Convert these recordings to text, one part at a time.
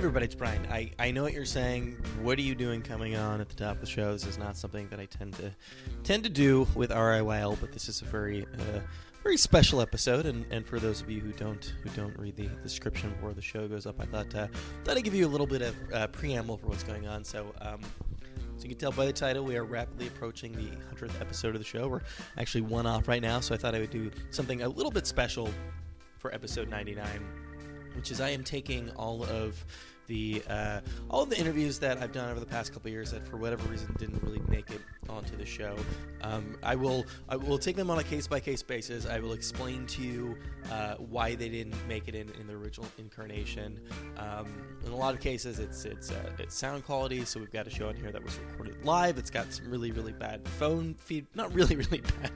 Everybody, it's Brian. I, I know what you're saying. What are you doing coming on at the top of the show? This is not something that I tend to tend to do with RIYL, but this is a very uh, very special episode. And, and for those of you who don't who don't read the description before the show goes up, I thought uh, thought I'd give you a little bit of uh, preamble for what's going on. So. Um, so you can tell by the title, we are rapidly approaching the 100th episode of the show. We're actually one off right now, so I thought I would do something a little bit special for episode 99 which is I am taking all of the uh, all the interviews that I've done over the past couple years that for whatever reason didn't really make it onto the show. Um, I will I will take them on a case by case basis. I will explain to you uh, why they didn't make it in, in the original incarnation. Um, in a lot of cases, it's it's uh, it's sound quality. So we've got a show on here that was recorded live. It's got some really really bad phone feed. Not really really bad.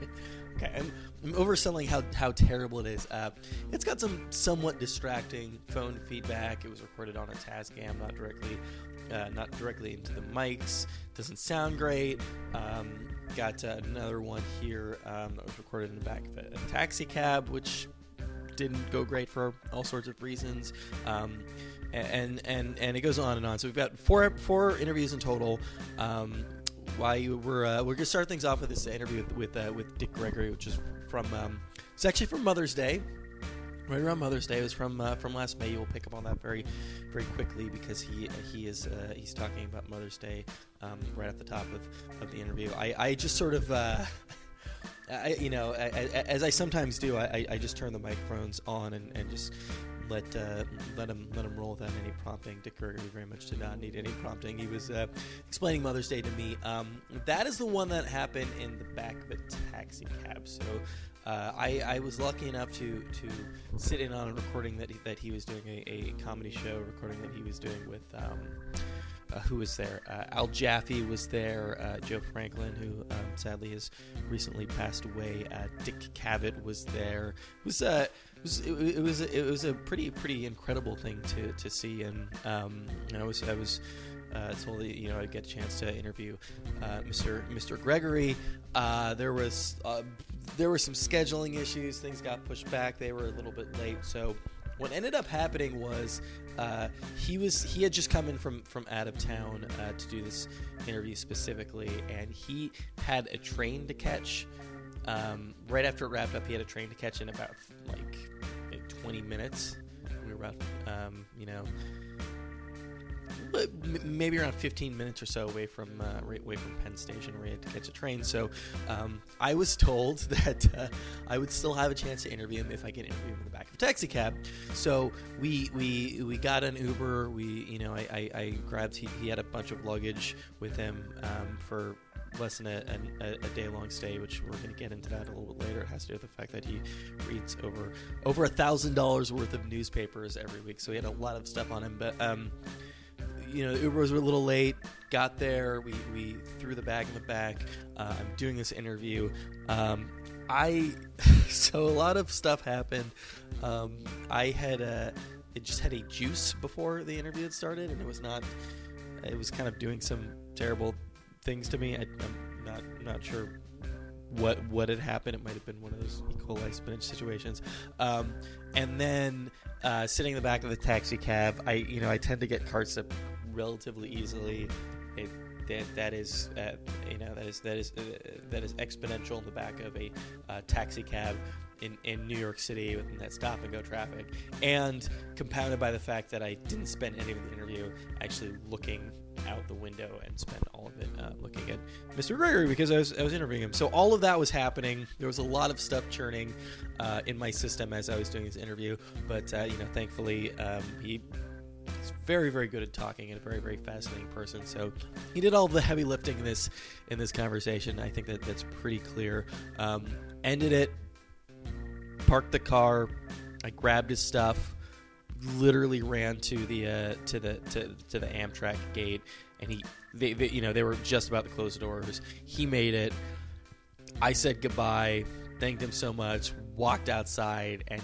Okay, I'm, I'm overselling how, how terrible it is. Uh, it's got some somewhat distracting phone feedback. It was recorded on a Tascam, not directly uh, not directly into the mics. Doesn't sound great. Um, got uh, another one here um, that was recorded in the back of a, a, taxi cab, which didn't go great for all sorts of reasons. Um, and and and it goes on and on. So we've got four four interviews in total. Um, why we're uh, we're gonna start things off with this interview with with, uh, with Dick Gregory, which is from um, it's actually from Mother's Day, right around Mother's Day. It was from uh, from last May. We'll pick up on that very very quickly because he he is uh, he's talking about Mother's Day um, right at the top of, of the interview. I, I just sort of. Uh, I, you know, as I sometimes do, I, I just turn the microphones on and, and just let uh, let him let him roll without any prompting. Dick Gregory very much did not need any prompting. He was uh, explaining Mother's Day to me. Um, that is the one that happened in the back of a taxi cab. So uh, I, I, was lucky enough to to sit in on a recording that he, that he was doing a, a comedy show recording that he was doing with. Um, uh, who was there? Uh, Al Jaffee was there. Uh, Joe Franklin, who um, sadly has recently passed away. Uh, Dick Cavett was there. It was uh, was it, it, was it was a pretty pretty incredible thing to, to see, and um, I was I was uh, told that you know I'd get a chance to interview uh, Mr. Mr. Gregory. Uh, there was uh, there were some scheduling issues; things got pushed back. They were a little bit late, so what ended up happening was uh, he was he had just come in from from out of town uh, to do this interview specifically, and he had a train to catch. Um, right after it wrapped up, he had a train to catch in about like 20 minutes. We were about, um, you know, maybe around 15 minutes or so away from uh, away from Penn Station, where we had to catch a train. So um, I was told that uh, I would still have a chance to interview him if I could interview him in the back of a taxi cab. So we we we got an Uber. We you know I, I, I grabbed he, he, had a bunch of luggage with him um, for less than a, a, a day long stay, which we're going to get into that a little bit later. It has to do with the fact that he reads over over a thousand dollars worth of newspapers every week, so he had a lot of stuff on him. But um, you know, the Uber was a little late. Got there, we we threw the bag in the back. Uh, I'm doing this interview. Um, I so a lot of stuff happened. Um, I had a it just had a juice before the interview had started, and it was not. It was kind of doing some terrible things to me. I, am not not sure what what had happened. It might have been one of those E. coli spinach situations. Um, and then uh, sitting in the back of the taxi cab, I you know I tend to get car sick relatively easily. It, that, that is uh, you know that is that is uh, that is exponential in the back of a uh, taxi cab in, in New York City within that stop and go traffic, and compounded by the fact that I didn't spend any of the interview actually looking out the window and spend all of it uh, looking at Mr. Gregory because I was, I was interviewing him. So all of that was happening. There was a lot of stuff churning uh, in my system as I was doing this interview, but uh, you know, thankfully um, he is very very good at talking and a very very fascinating person. So he did all the heavy lifting in this in this conversation. I think that that's pretty clear. Um, ended it, parked the car, I grabbed his stuff literally ran to the uh, to the to, to the Amtrak gate, and he they, they, you know they were just about to close the doors. He made it. I said goodbye, thanked him so much, walked outside, and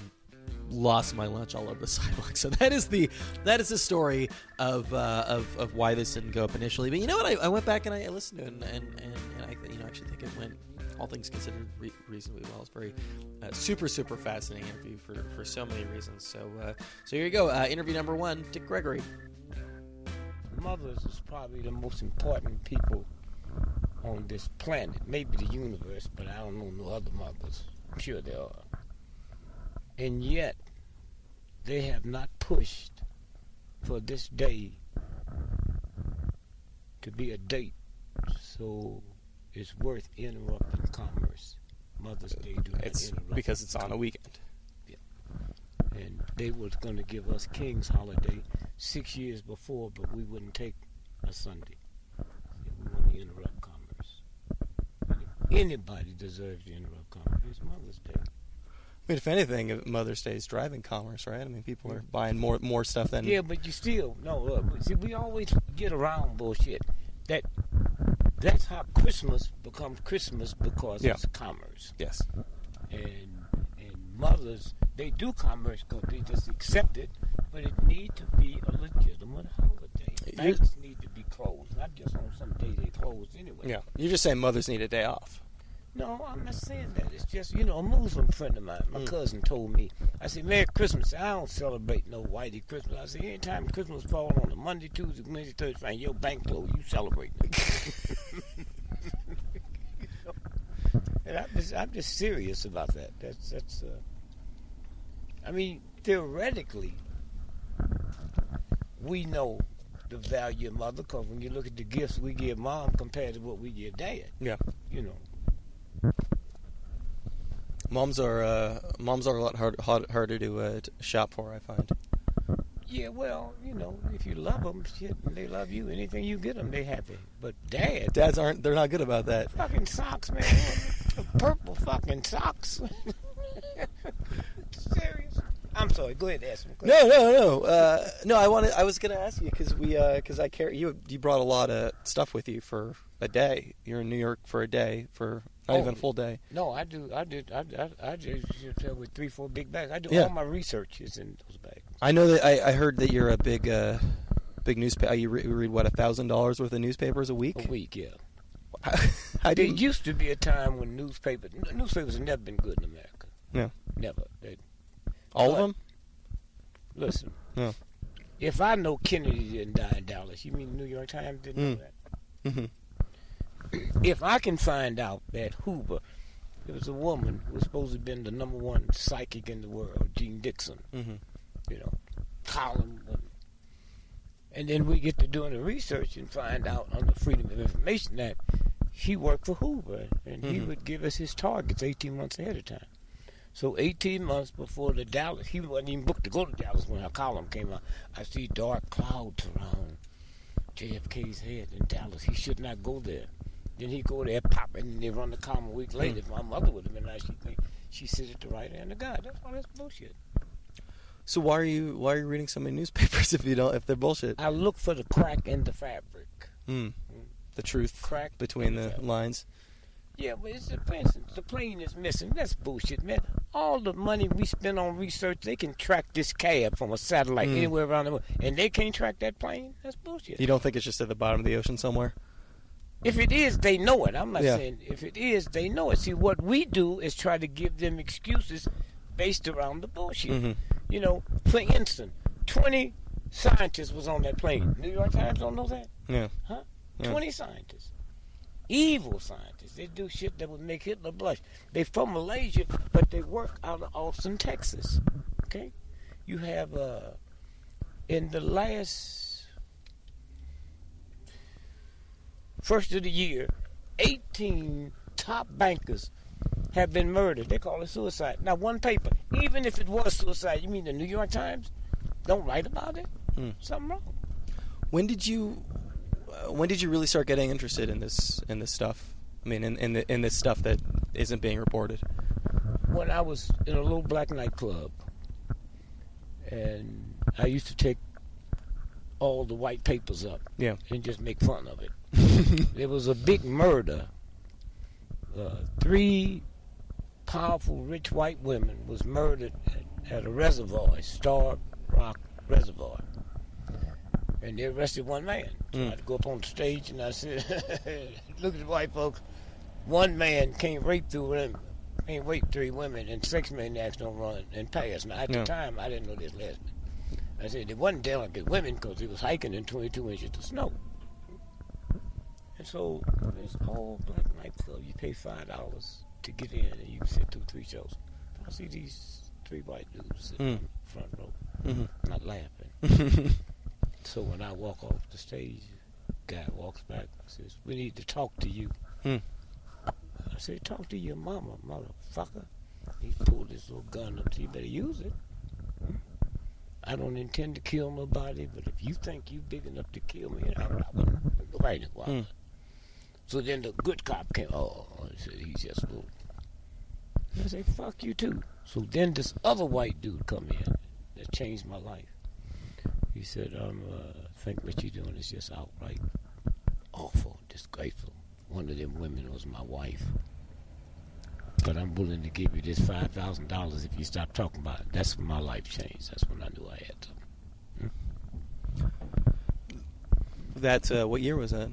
lost my lunch all over the sidewalk. So that is the that is the story of uh, of, of why this didn't go up initially. But you know what? I, I went back and I listened to it, and, and, and, and I you know actually think it went all things considered, re- reasonably well. It's very uh, super, super fascinating interview for, for so many reasons. So, uh, so here you go. Uh, interview number one, Dick Gregory. mothers is probably the most important people on this planet, maybe the universe, but I don't know no other mothers. I'm sure there are. And yet, they have not pushed for this day to be a date so it's worth interrupting commerce. Mother's Day do not It's interrupt because it's on a weekend. Yeah. and they was going to give us King's holiday six years before, but we wouldn't take a Sunday. We want to interrupt commerce. If anybody deserves to interrupt commerce, it's Mother's Day. I mean, if anything, Mother's Day is driving commerce, right? I mean, people are buying more more stuff than Yeah, but you still no. Look, see, we always get around bullshit. That that's how Christmas becomes Christmas because Yeah. it's commerce. yes. and and mothers they do commerce because they just accept it, but it need to be a legitimate holiday. Banks need to be closed, not just on some day they close anyway. Yeah, you're just saying mothers need a day off. No, I'm not saying that. It's just you know a Muslim friend of mine, my Mm. cousin told me. I said, "Merry Christmas." I don't celebrate no whitey Christmas. I said, "Anytime Christmas falls on a Monday, Tuesday, Wednesday, Thursday, Friday, your bank closed, you celebrate." and I'm just, I'm just serious about that. That's that's. Uh, I mean, theoretically, we know the value of mother because when you look at the gifts we give mom compared to what we give dad, Yeah. you know. Moms are uh, moms are a lot hard, hard, harder to, uh, to shop for. I find. Yeah, well, you know, if you love them, shit, and they love you, anything you get them, they happy. But dad, Dads aren't. They're not good about that. fucking socks, man, purple fucking socks. Serious? I'm sorry. Go ahead, ask me. Go No, no, no, uh, no. I wanted. I was gonna ask you because we because I care. You you brought a lot of stuff with you for a day. You're in New York for a day for not Oh. even a full day. No, I do. I did. I, I, I just tell with three, four big bags. I do Yeah. all my research is in those bags. I know that I, I heard that you're a big uh, big newspaper. You re- read what a thousand dollars worth of newspapers a week. A week, yeah. I There used to be a time when newspapers newspapers have never been good in America. Yeah. Never. They, All of them. listen. Yeah. If I know Kennedy didn't die in Dallas, you mean the New York Times didn't know that? Mm. that? hmm if I can find out that Hoover, it was a woman who was supposed to have been the number one psychic in the world, Jeane Dixon, hmm you know, column, and then we get to doing the research and find out on the Freedom of Information that he worked for Hoover, and he Mhm. would give us his targets 18 months ahead of time. So 18 months before the Dallas, he wasn't even booked to go to Dallas when our column came out. I see dark clouds around JFK's head in Dallas. He should not go there. Then he go there, pop, and they run the column a week later. If my mother would have been there, she think she sit at the right hand of God. That's all that's bullshit. So why are you why are you reading so many newspapers if you don't if they're bullshit? I look for the crack in the fabric. Mm. The truth Crack between in the lines. Yeah, but it's the plane. The plane is missing. That's bullshit, man. All the money we spend on research, they can track this cab from a satellite Mm. anywhere around the world, and they can't track that plane. That's bullshit. You don't think it's just at the bottom of the ocean somewhere? If it is, they know it. I'm not Yeah. saying if it is, they know it. See, what we do is try to give them excuses based around the bullshit. Mhm. You know, for instance, 20 scientists was on that plane. New York Times don't know that? Yeah. Huh? Yeah. 20 scientists. Evil scientists. They do shit that would make Hitler blush. They from Malaysia, but they work out of Austin, Texas. Okay? You have, uh, in the last, first of the year, 18 top bankers have been murdered. They call it suicide. Now, one paper, even if it was suicide, you mean the New York Times? Don't write about it? Hmm. Something wrong. When did you uh, when did you really start getting interested in this in this stuff? I mean, in in, the, in this stuff that isn't being reported. when I was in a little black nightclub, and I used to take all the white papers up Yeah. and just make fun of it. There was a big murder. Uh, three powerful, rich white women was murdered at, at a reservoir, Starved Rock Reservoir, and they arrested one man. So I Mm. had to go up on the stage and I said, "Look at the white folks. One man can't rape through women, can't rape three women, and six maniacs don't run and pass." Now at Yeah. the time, I didn't know this lesbian. I said it wasn't delicate women because they was hiking in 22 inches of snow. And so it's all black nightclub. You pay five dollars to get in, and you can sit through three shows. I see these three white dudes sitting Mm. in the front row, Mhm. not laughing. So when I walk off the stage, guy walks back and says, "We need to talk to you." Hmm. I said, "Talk to your mama, motherfucker." He pulled his little gun up. So you better use it. I don't intend to kill nobody, but if you think you're big enough to kill me, I, I wouldn't. Right, it was. Hmm. So then the good cop came. Oh, he said he's just little. I said, "Fuck you too." So then this other white dude come in that changed my life. He said, um, uh, I think what you're doing is just outright awful, disgraceful. One of them women was my wife. But I'm willing to give you this five thousand dollars if you stop talking about it. That's when my life changed. That's when I knew I had something. That uh, what year was that?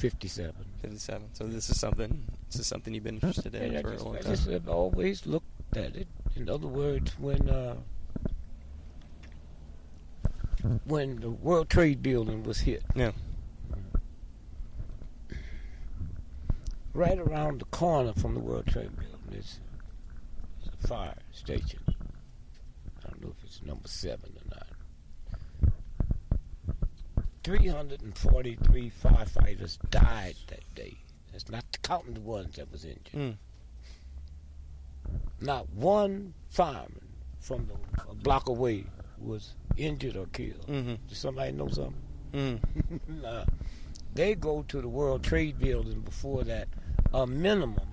Oh, Fifty-seven. Fifty-seven. So this is something. This is something you've been interested in And I for just, a long I time. just have always looked at it. In other words, when uh, when the World Trade Building was hit, Yeah. right around the corner from the World Trade Building is, is a fire station. I don't know if it's number seven or not. 343 firefighters died that day. That's not counting the ones that was injured. Mm. Not one fireman from the, a block away was injured or killed. Mm-hmm. Does somebody know something? Mm. nah. They go to the World Trade Building before that a minimum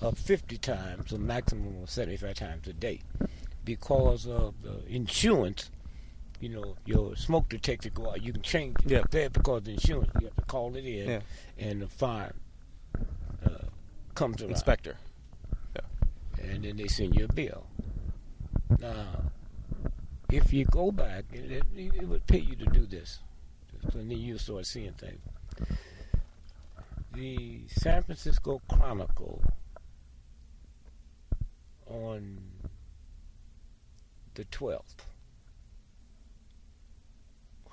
of 50 times, a maximum of 75 times a day because of the insurance. You know, your smoke detector go out, you can change it Yeah. there because the insurance, you have to call it in, Yeah. and the fire uh, comes around Inspector. and then they send you a bill. Now, if you go back, it, it, it would pay you to do this, so then you start seeing things. The San Francisco Chronicle on the 12th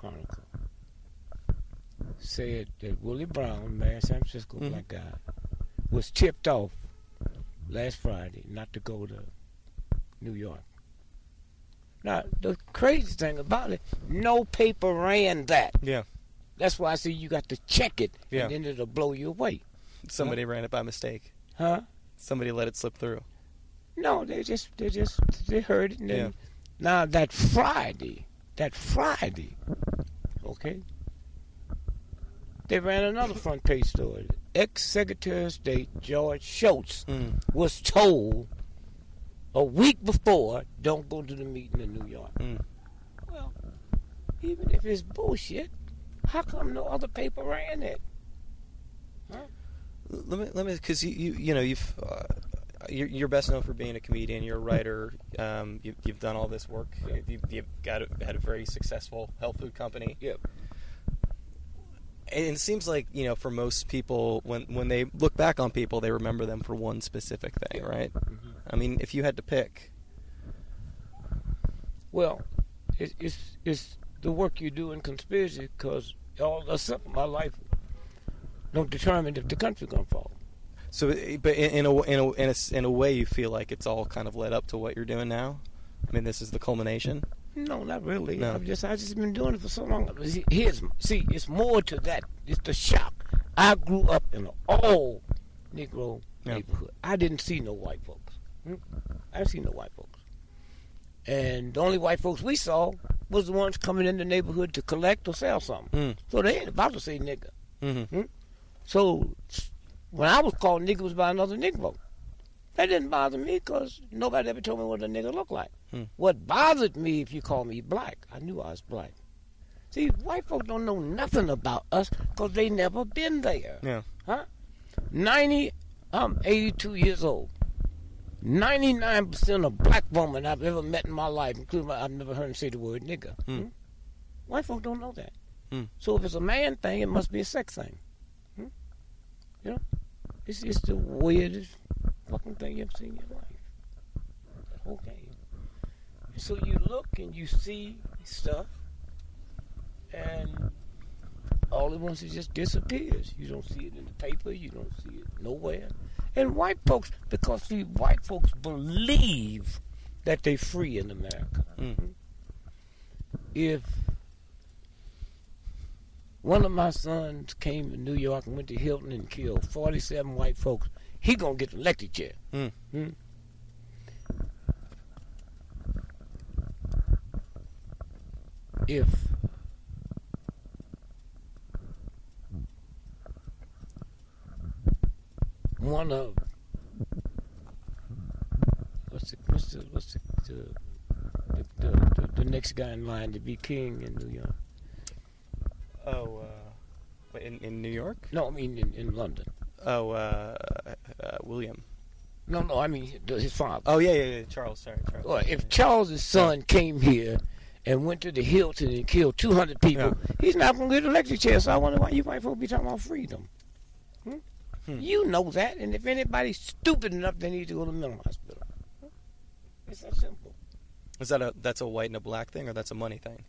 Chronicle said that Willie Brown, mayor San Francisco, Mhm. black guy, was tipped off last Friday not to go to New York. Now, the crazy thing about it, no paper ran that. Yeah. That's why I say you got to check it, Yeah. and then it'll blow you away. Somebody ran it by mistake. Huh? Somebody let it slip through. No, they just, they just, they heard it. And then, Yeah. Now, that Friday, that Friday, okay, they ran another front page story. Ex-Secretary of State George Shultz Mm. was told a week before, don't go to the meeting in New York. Mm. Well, even if it's bullshit, how come no other paper ran it? Let me let me because you, you you know you've uh, you're, you're best known for being a comedian. You're a writer. Um, you, you've done all this work. You've, you've got a, had a very successful health food company. Yep. And it seems like you know for most people when when they look back on people they remember them for one specific thing, right? I mean, if you had to pick, Well, it, it's it's the work you do in conspiracy because all the stuff in my life don't determine if the country's gonna fall. So but in, in a in a, in a in a way you feel like it's all kind of led up to what you're doing now. I mean, this is the culmination. No, not really. No. I've just I've just been doing it for so long. See, Here's see, it's more to that. It's the shock. I grew up in an all Negro Yeah. neighborhood. I didn't see no white folks. Hmm? I didn't see no white folks. And the only white folks we saw was the ones coming in the neighborhood to collect or sell something. Mm. So they ain't about to say nigga. Mm-hmm. So when I was called nigga, it was by another Negro. That didn't bother me because nobody ever told me what a nigger looked like. Hmm. What bothered me if you called me black, I knew I was black. See, white folks don't know nothing about us because they never been there. Yeah. Huh? 90, I'm 82 years old. 99% of black women I've ever met in my life, including my, I've never heard them say the word nigger. Hmm. Hmm? White folks don't know that. Hmm. So if it's a man thing, it must be a sex thing. Hmm? You know? It's, it's the weirdest fucking thing you ever seen in your life. Okay. So you look and you see stuff, and all at once it just disappears. You don't see it in the paper. You don't see it nowhere. And white folks, because see, white folks believe that they're free in America. Mm. If one of my sons came to New York and went to Hilton and killed 47 white folks, he gonna get the electric chair. Mm. Hmm? If one of what's the what's the what's the the, the, the, the, the next guy in line to be king in New York? Oh, uh, in in New York? No, I mean in, in London. Oh, uh, uh, William. No, no, I mean his father. Oh yeah, yeah, yeah. Charles. Sorry, Charles. Well, if Charles's son came here and went to the Hilton and killed 200 people, he's not going to get an electric chair. So I wonder why you white folks be talking about freedom. Hmm? Hmm. You know that, and if anybody's stupid enough, they need to go to the mental hospital. It's that simple. Is that a that's a white and a black thing, or that's a money thing?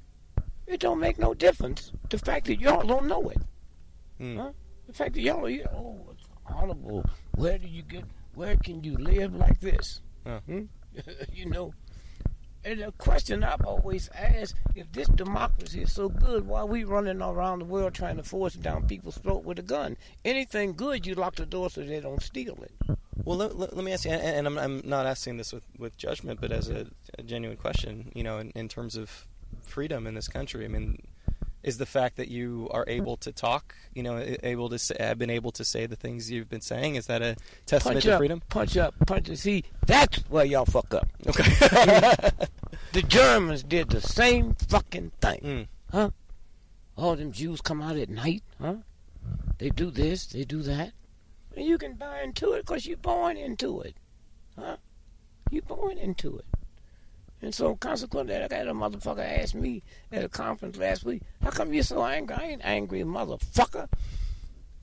It don't make no difference. The fact that y'all don't know it. Mm. Huh? The fact that y'all, you oh, it's honorable. Where do you get? Where can you live like this? Hmm? you know. And the question I've always asked: If this democracy is so good, why are we running around the world trying to force it down people's throat with a gun? Anything good, you lock the door so they don't steal it. Well, let, let, let me ask you, and, and I'm, I'm not asking this with, with judgment, but as a, a genuine question, you know, in, in terms of freedom in this country, I mean, is the fact that you are able to talk, you know, able to say, have been able to say the things you've been saying, is that a testament Punch to up, freedom? punch up, punch up. See, that's where y'all fuck up. Okay. The Germans did the same fucking thing. Mm. Huh? All them Jews come out at night, huh? They do this, they do that. You can buy into it because you're born into it. Huh? You're born into it. And so consequently, I got a motherfucker ask me at a conference last week, how come you're so angry? I ain't angry, motherfucker.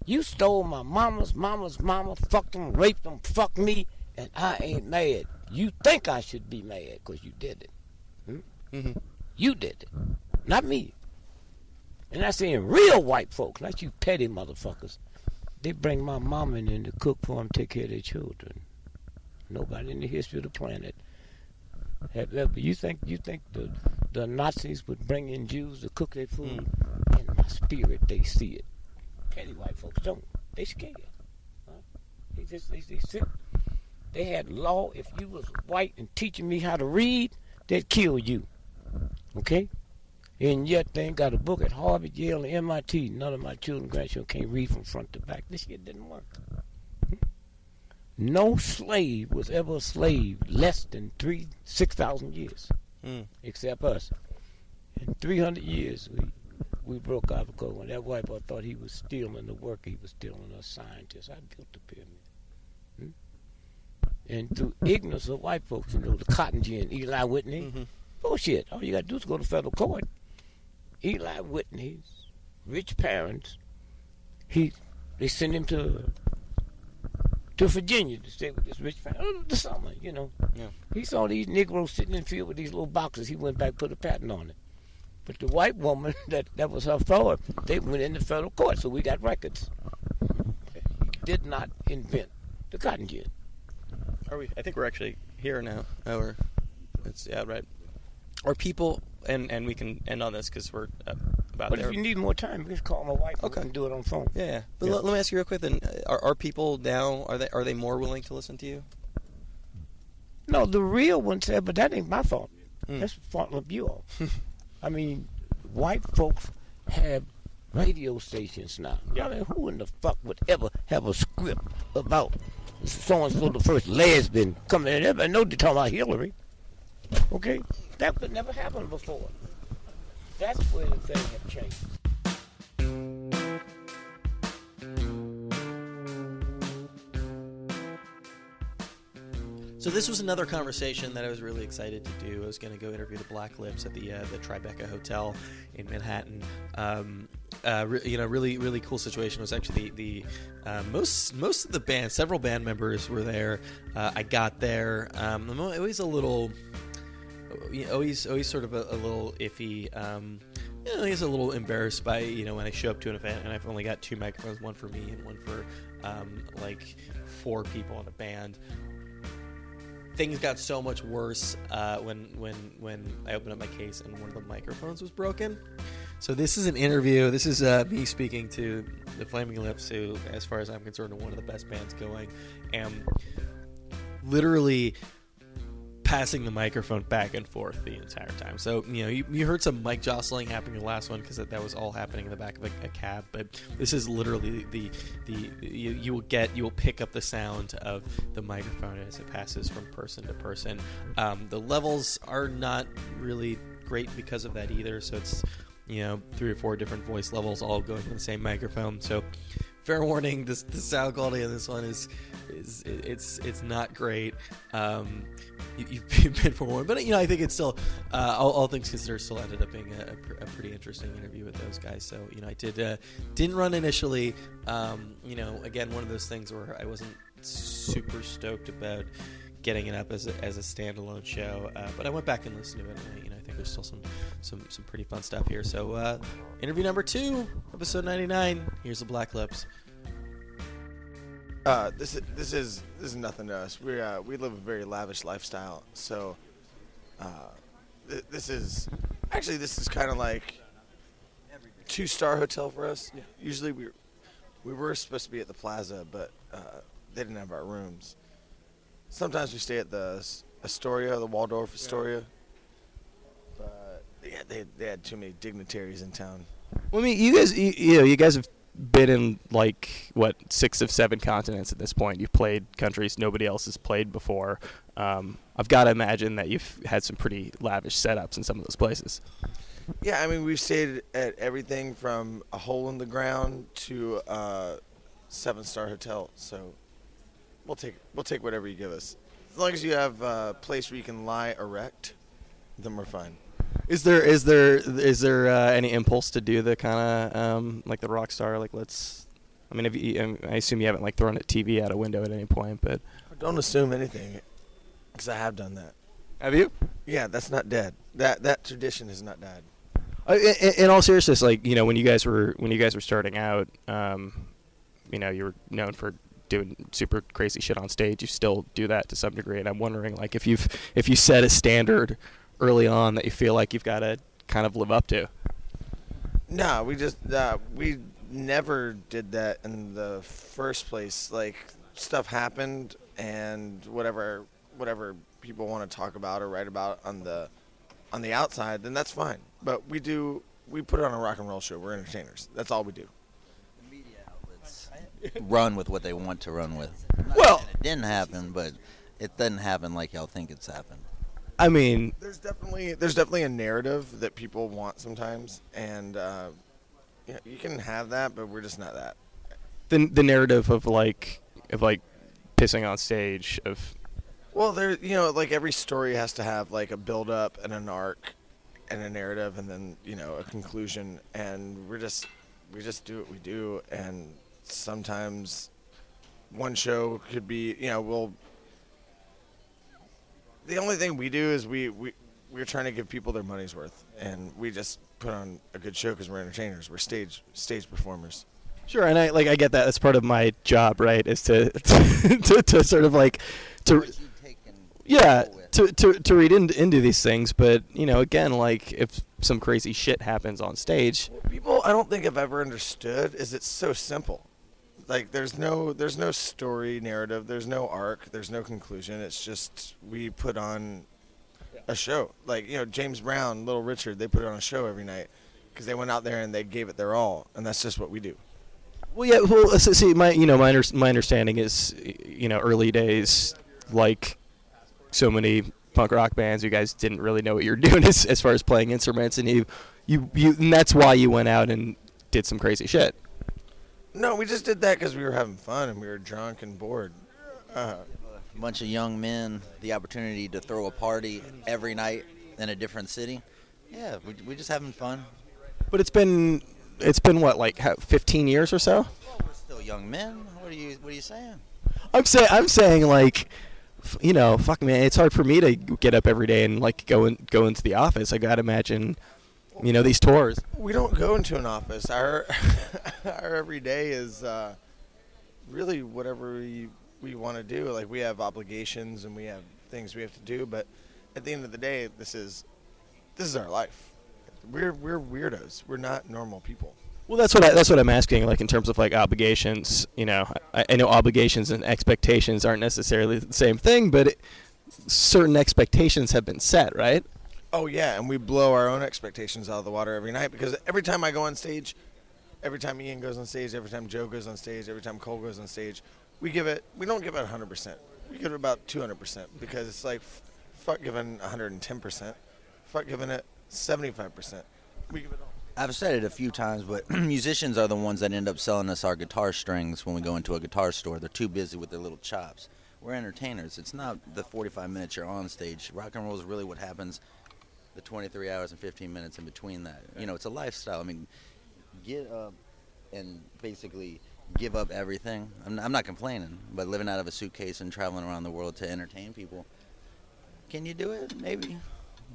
You stole my mama's mama's mama, fucked them, raped them, fucked me, and I ain't mad. You think I should be mad because you did it. hmm You did it, not me. And I saying real white folks, not you petty motherfuckers. They bring my mama in to cook for them, take care of their children. Nobody in the history of the planet. Uh, you think you think the the Nazis would bring in Jews to cook their food? Mm. In my spirit, they see it. Petty white folks don't. They scared. Huh? They just they, they sit. They had law. If you was white and teaching me how to read, they'd kill you. Okay? And yet they ain't got a book at Harvard, Yale, and MIT. None of my children, grandchildren can't read from front to back. This shit didn't work. No slave was ever a slave less than three, six thousand years, Mm. except us. In three hundred years, we we broke out because when that white boy thought he was stealing the work, he was stealing us scientists. I built the pyramid. Hmm? And through ignorance of white folks, you know, the cotton gin, Eli Whitney, hmm Bullshit. All you gotta do is go to federal court. Eli Whitney's rich parents, he they sent him to to Virginia to stay with this rich family. Oh, the summer, you know. Yeah. He saw these Negroes sitting in the field with these little boxes. He went back, put a patent on it. But the white woman that, that was her father, they went into federal court, so we got records. He did not invent the cotton gin. Are we? I think we're actually here now. We're, it's yeah, right. Are people and and we can end on this because we're uh, about But there. if you need more time, just call my wife Okay. and do it on phone. yeah, yeah. But Yeah. Let, let me ask you real quick. Then, uh, are, are people now? Are they are they more willing to listen to you? No, the real one said, but that ain't my fault. Mm. That's the fault of you all. I mean, white folks have radio stations now. I mean, who in the fuck would ever have a script about so and so the first lesbian coming in? Everybody know they're talking about Hillary. Okay? That could never happen before. That's where the thing have changed. So this was another conversation that I was really excited to do. I was going to go interview the Black Lips at the uh, the Tribeca Hotel in Manhattan. Um, uh, re- you know, really, really cool situation was actually the, the uh, most most of the band, several band members were there. Uh, I got there. Um, I'm always a little, you know, always, always sort of a, a little iffy. Um, you know, he's a little embarrassed by you know when I show up to an event and I've only got two microphones, one for me and one for um, like four people in a band. Things got so much worse uh, when when when I opened up my case and one of the microphones was broken. So this is an interview. This is uh, me speaking to the Flaming Lips, who, as far as I'm concerned, are one of the best bands going, and literally passing the microphone back and forth the entire time. So you know, you, you heard some mic jostling happening in the last one because that, that was all happening in the back of a, a cab. But this is literally the the, the you, you will get you will pick up the sound of the microphone as it passes from person to person. Um, the levels are not really great because of that either. So it's you know three or four different voice levels all going from the same microphone. So fair warning, this the sound quality of this one is is it's it's not great. Um, you, have been forewarned, but you know I think it's still uh, all, all, things considered still ended up being a, a, pretty interesting interview with those guys. So you know I did uh, didn't run initially. Um, you know again one of those things where I wasn't super stoked about getting it up as a, as a standalone show. Uh, but I went back and listened to it, and you know, I think there's still some some some pretty fun stuff here. So, uh, interview number two, episode 99. Here's the Black Lips. Uh, this is this is this is nothing to us. We uh, we live a very lavish lifestyle, so uh, th- this is actually this is kind of like two star hotel for us. Yeah. Usually we we were supposed to be at the Plaza, but uh, they didn't have our rooms. Sometimes we stay at the Astoria, the Waldorf Astoria. Yeah. But yeah, they they had too many dignitaries in town. Well, I mean, you guys, you, you know, you guys have been in like what six of seven continents at this point. You've played countries nobody else has played before. Um, I've got to imagine that you've had some pretty lavish setups in some of those places. Yeah, I mean we've stayed at everything from a hole in the ground to a seven star hotel. So we'll take we'll take whatever you give us. As long as you have a place where you can lie erect, then we're fine. Is there is there is there uh, any impulse to do the kind of um, like the rock star like let's I mean you, um, I assume you haven't like thrown a TV out a window at any point but don't assume anything because I have done that. Have you? Yeah, that's not dead. That that tradition has not died. Uh, in, in, all seriousness, like you know, when you guys were when you guys were starting out, um, you know, you were known for doing super crazy shit on stage. You still do that to some degree, and I'm wondering, like, if you've if you set a standard early on that you feel like you've got to kind of live up to? No, we just uh, we never did that in the first place. Like stuff happened, and whatever whatever people want to talk about or write about on the on the outside, then that's fine. But we do we put on a rock and roll show. We're entertainers. That's all we do. The media outlets run with what they want to run with. well, it didn't happen, but it doesn't happen like y'all think it's happened. I mean, there's definitely there's definitely a narrative that people want sometimes, and uh, you, know, you can have that, but we're just not that. The the narrative of like of like pissing on stage of. Well, there you know like every story has to have like a build up and an arc, and a narrative, and then you know a conclusion, and we're just we just do what we do, and sometimes one show could be you know we'll the only thing we do is we we we're trying to give people their money's worth, and we just put on a good show because we're entertainers. We're stage stage performers. Sure, and I like I get that. That's part of my job, right? Is to to, to, to sort of like to yeah to, to to read into into these things. But you know, again, like if some crazy shit happens on stage, people I don't think I've ever understood is it's so simple like there's no there's no story narrative there's no arc there's no conclusion. It's just we put on a show. Like you know james brown little richard they put it on a show every night because they went out there and they gave it their all and that's just what we do. Well yeah well see my you know my, under, my understanding is you know early days like so many punk rock bands you guys didn't really know what you're doing as, as far as playing instruments and you you you and that's why you went out and did some crazy shit no, we just did that because we were having fun and we were drunk and bored. Uh, a bunch of young men, the opportunity to throw a party every night in a different city. Yeah, we we just having fun. But it's been it's been what like 15 years or so. We're still young men. What are you What are you saying? I'm saying I'm saying like, you know, fuck man, it's hard for me to get up every day and like go in, go into the office. I gotta imagine, you know, these tours. We don't go into an office. Our our every day is uh, really whatever we we want to do. Like we have obligations and we have things we have to do, but at the end of the day, this is this is our life. We're we're weirdos. We're not normal people. Well, that's what I, that's what I'm asking. Like in terms of like obligations, you know, I, I know obligations and expectations aren't necessarily the same thing, but it, certain expectations have been set, right? Oh yeah, and we blow our own expectations out of the water every night because every time I go on stage, every time Ian goes on stage, every time Joe goes on stage, every time Cole goes on stage, we give it. We don't give it 100 percent. We give it about 200 percent because it's like, fuck giving 110 percent, fuck giving it 75 percent. We give it all. I've said it a few times, but musicians are the ones that end up selling us our guitar strings when we go into a guitar store. They're too busy with their little chops. We're entertainers. It's not the 45 minutes you're on stage. Rock and roll is really what happens the 23 hours and 15 minutes in between that. You know, it's a lifestyle. I mean, get up and basically give up everything. I'm, I'm not complaining, but living out of a suitcase and traveling around the world to entertain people, can you do it? Maybe.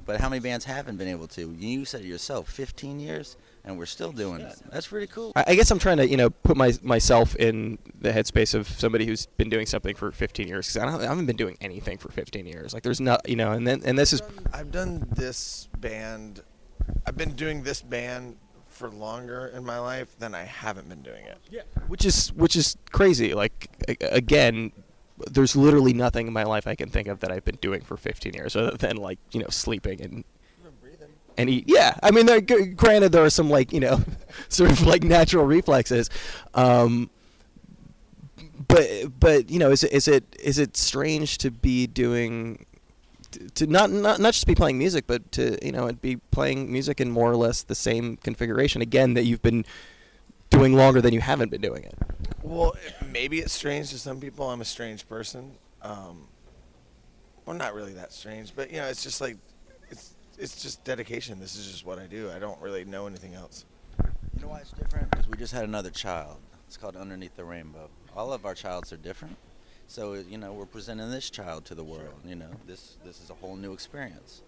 But how many bands haven't been able to? You said it yourself, 15 years, and we're still doing it. That's pretty cool. I, I guess I'm trying to, you know, put my myself in the headspace of somebody who's been doing something for 15 years because I, I haven't been doing anything for 15 years. Like there's not, you know, and then and this is I've done this band. I've been doing this band for longer in my life than I haven't been doing it. Yeah, which is which is crazy. Like a- again, there's literally nothing in my life I can think of that I've been doing for 15 years other than like you know sleeping and and eat. Yeah, I mean, there, granted, there are some like you know, sort of like natural reflexes, um, but but you know, is it is it is it strange to be doing? To not, not not just be playing music, but to you know be playing music in more or less the same configuration again that you've been doing longer than you haven't been doing it. Well, it- maybe it's strange to some people. I'm a strange person. Um, well, not really that strange, but you know, it's just like it's it's just dedication. This is just what I do. I don't really know anything else. You know why it's different? Because we just had another child. It's called Underneath the Rainbow. All of our childs are different. So, you know, we're presenting this child to the world. You know, this this is a whole new experience.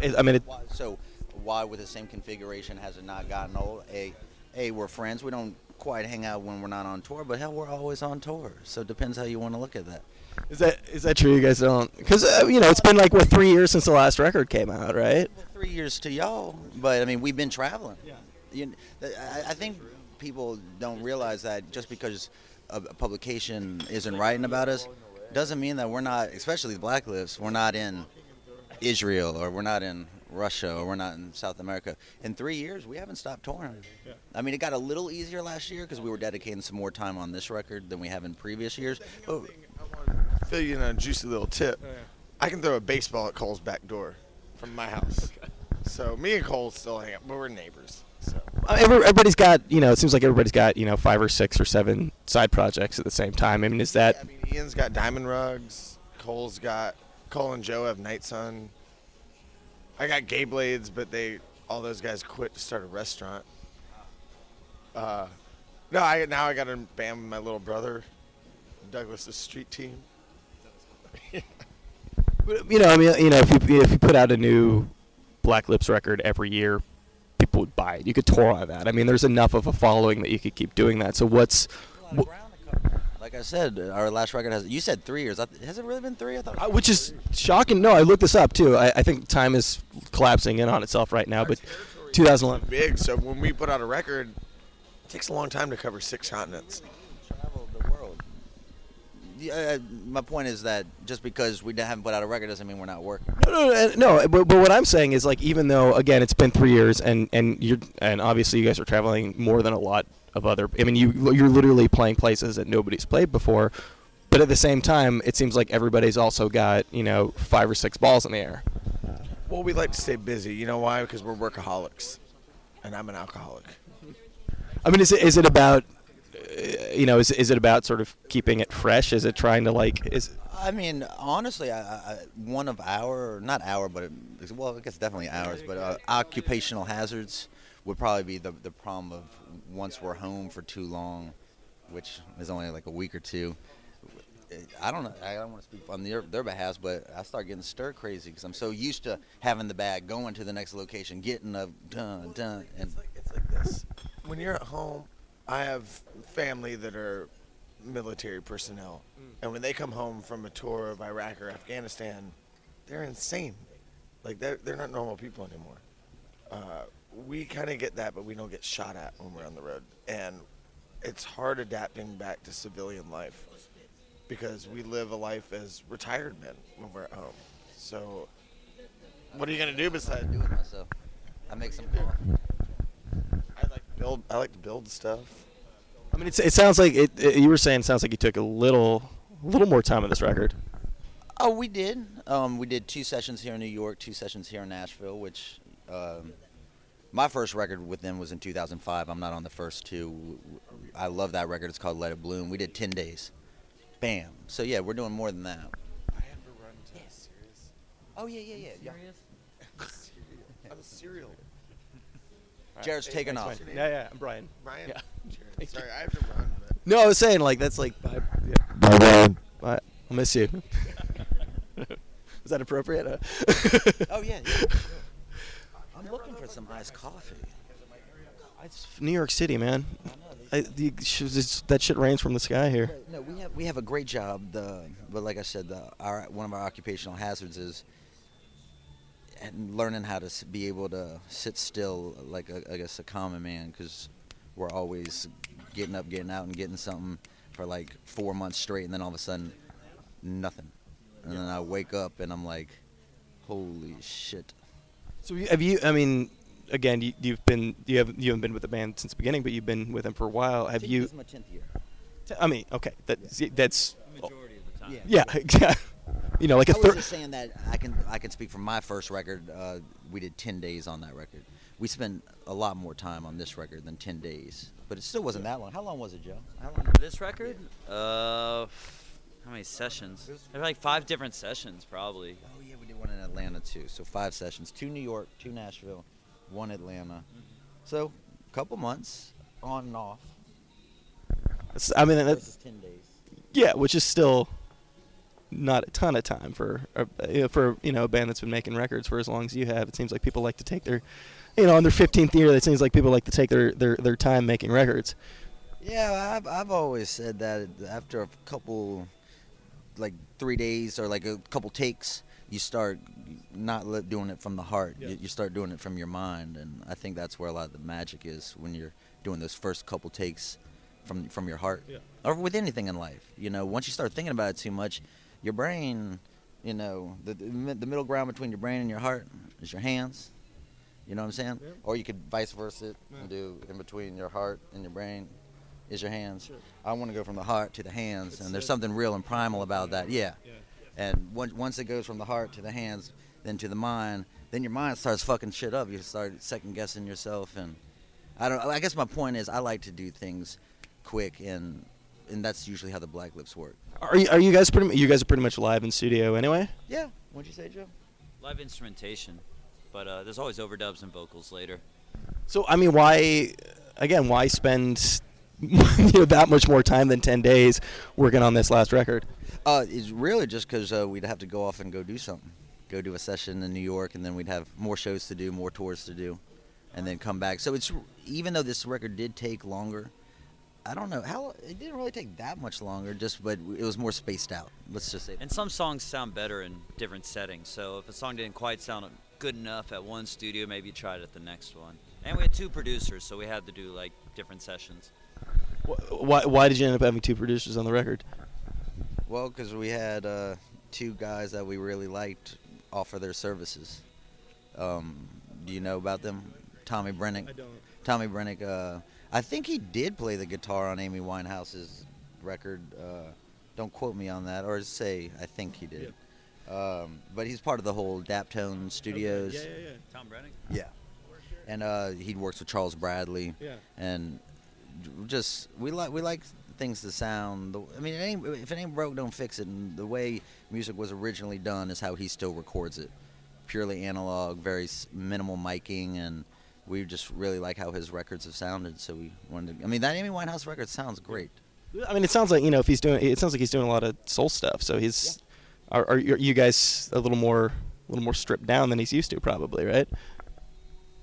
It- I mean, it, Why, so, why with the same configuration has it not gotten old? A, a, we're friends. We don't quite hang out when we're not on tour, but hell, we're always on tour. So it depends how you want to look at that. is that is that true? You guys don't because uh, you know it's been like what three years since the last record came out, right? Well, three years to y'all, but I mean, we've been traveling. Yeah. You, I, I think people don't realize that just because a, a publication isn't writing about us doesn't mean that we're not, especially the Black Lips, we're not in Israel or we're not in Russia or we're not in South America. In three years, we haven't stopped touring. I mean, it got a little easier last year because we were dedicating some more time on this record than we have in previous years. Oh. But Fill you in on a juicy little tip. Oh, I can throw a baseball at Cole's back door from my house. So me and Cole still hang out, but we're neighbors. So Everybody's got you know it seems like everybody's got you know five or six or seven side projects at the same time. I mean, is that I mean, Ian's got Diamond Rugs. Cole's got Cole and Joe have Night Sun. I got Gay Blades, but they all those guys quit to start a restaurant. Uh, no, I now I got a band with my little brother, Douglas's street team. you know I mean you know if you if you put out a new Black Lips record every year, people would buy it. You could tour on that. I mean, there's enough of a following that you could keep doing that. So what's a lot of ground to cover. Like I said, our last record has. You said three years. Has it really been three? I thought. Uh, which is shocking. No, I looked this up too. I, I think time is collapsing in on itself right now. But 2011. Big, so when we put out a record, it takes a long time to cover six continents. Uh, my point is that just because we haven't put out a record doesn't mean we're not working. No, no, no, no. But, but what I'm saying is like even though again it's been three years and and you're and obviously you guys are traveling more than a lot of other. I mean you you're literally playing places that nobody's played before. But at the same time, it seems like everybody's also got you know five or six balls in the air. Well, we like to stay busy. You know why? Because we're workaholics, and I'm an alcoholic. I mean, is it is it about you know is is it about sort of keeping it fresh? Is it trying to like is I mean, honestly, I, I, one of our, not our, but it, well, I guess definitely ours, but uh, occupational hazards would probably be the the problem of once we're home for too long, which is only like a week or two. I don't know. I don't want to speak on their, their behalf, but I start getting stir crazy because I'm so used to having the bag, going to the next location, getting a dun dun, and It's like it's like this. When you're at home, I have family that are military personnel, and when they come home from a tour of Iraq or Afghanistan, they're insane. Like they're they're not normal people anymore. Uh, we kind of get that, but we don't get shot at when we're on the road, and it's hard adapting back to civilian life because we live a life as retired men when we're at home. So, what are you gonna do besides do it myself. I make some coffee. I like to build. I like to build stuff. I mean, it's, it sounds like it, it- You were saying it sounds like you took a little, a little more time on this record. Oh, we did. Um, we did two sessions here in New York, two sessions here in Nashville, which um, my first record with them was in 2005. I'm not on the first two. I love that record. It's called Let It Bloom. We did 10 days. Bam. So, yeah, we're doing more than that. I have to run to Sirius. Oh, yeah, yeah, yeah. I'm a serial. Jared's Hey, taking off. What's Yeah, yeah, I'm Brian. Brian. Yeah. Jared. Sorry, I have to run. But No, I was saying like that's like. I, yeah, Bye, Brian. I, I'll miss you. Is that appropriate? Uh, Oh, yeah, yeah. I'm looking for some iced coffee. It's New York City, man. I know, they- I, the, that shit rains from the sky here. No, we have we have a great job. The but like I said, the our one of our occupational hazards is and learning how to be able to sit still, like a, I guess a common man, because we're always getting up, getting out, and getting something for like four months straight, and then all of a sudden, nothing, and then I wake up and I'm like, holy shit. So have you? I mean, again, you, you've been you haven't you haven't been with the band since the beginning, but you've been with them for a while. Have This you? is my tenth year. t- I mean, okay, that's that's Majority of the time. Yeah. yeah, yeah. You know, like a I was third. just saying that I can I can speak from my first record. Uh, we did ten days on that record. We spent a lot more time on this record than ten days, but it still wasn't that long. How long was it, Joe? How long? This record? Uh, how many sessions? There were like five different sessions, probably. Oh yeah, we did one in Atlanta too. So five sessions: two New York, two Nashville, one Atlanta. So a couple months on and off. I mean, that's ten days. yeah, which is still not a ton of time for a, for you know a band that's been making records for as long as you have. It seems like people like to take their, you know, on their 15th year. It seems like people like to take their their, their time making records. Yeah, I've I've always said that after a couple, like three days or like a couple takes, you start not li- doing it from the heart. You, you start doing it from your mind, and I think that's where a lot of the magic is when you're doing those first couple takes from from your heart, or with anything in life. You know, once you start thinking about it too much, your brain, you know, the the, middle ground between your brain and your heart is your hands. You know what I'm saying? Or you could vice versa it and do in between your heart and your brain is your hands. I want to go from the heart to the hands, and there's something real and primal about that. Yeah. And once once it goes from the heart to the hands, then to the mind, then your mind starts fucking shit up. You start second guessing yourself, and I don't. I guess my point is, I like to do things quick, and and that's usually how the Black Lips work. Are you, are you guys pretty? You guys are pretty much live in studio anyway. Yeah. What'd you say, Joe? Live instrumentation, but uh, there's always overdubs and vocals later. So I mean, why? Again, why spend you know that much more time than 10 days working on this last record? Uh, it's really just because uh, we'd have to go off and go do something, go do a session in New York, and then we'd have more shows to do, more tours to do, and then come back. So it's even though this record did take longer, I don't know how it didn't really take that much longer. Just but it was more spaced out. Let's just say. And some songs sound better in different settings. So if a song didn't quite sound good enough at one studio, maybe you try it at the next one. And we had two producers, so we had to do like different sessions. Why, why did you end up having two producers on the record? Well, because we had uh, two guys that we really liked offer their services. Um, do you know about them? Tommy Brenneck. I don't. Tommy Brenneck. Uh, I think he did play the guitar on Amy Winehouse's record. Uh, don't quote me on that, or say I think he did. Um, but he's part of the whole Daptone Studios. yeah. Yeah, yeah. Tom Brenneck? Yeah. And uh, he works with Charles Bradley. Yeah. And just we like we like things to sound. The, I mean, it ain't, if it ain't broke, don't fix it. And the way music was originally done is how he still records it, purely analog, very minimal miking, and we just really like how his records have sounded. So we wanted. To, I mean, that Amy Winehouse record sounds great. I mean, it sounds like you know if he's doing. It sounds like he's doing a lot of soul stuff. So he's. Are, are you are you guys a little more a little more stripped down than he's used to, probably, right?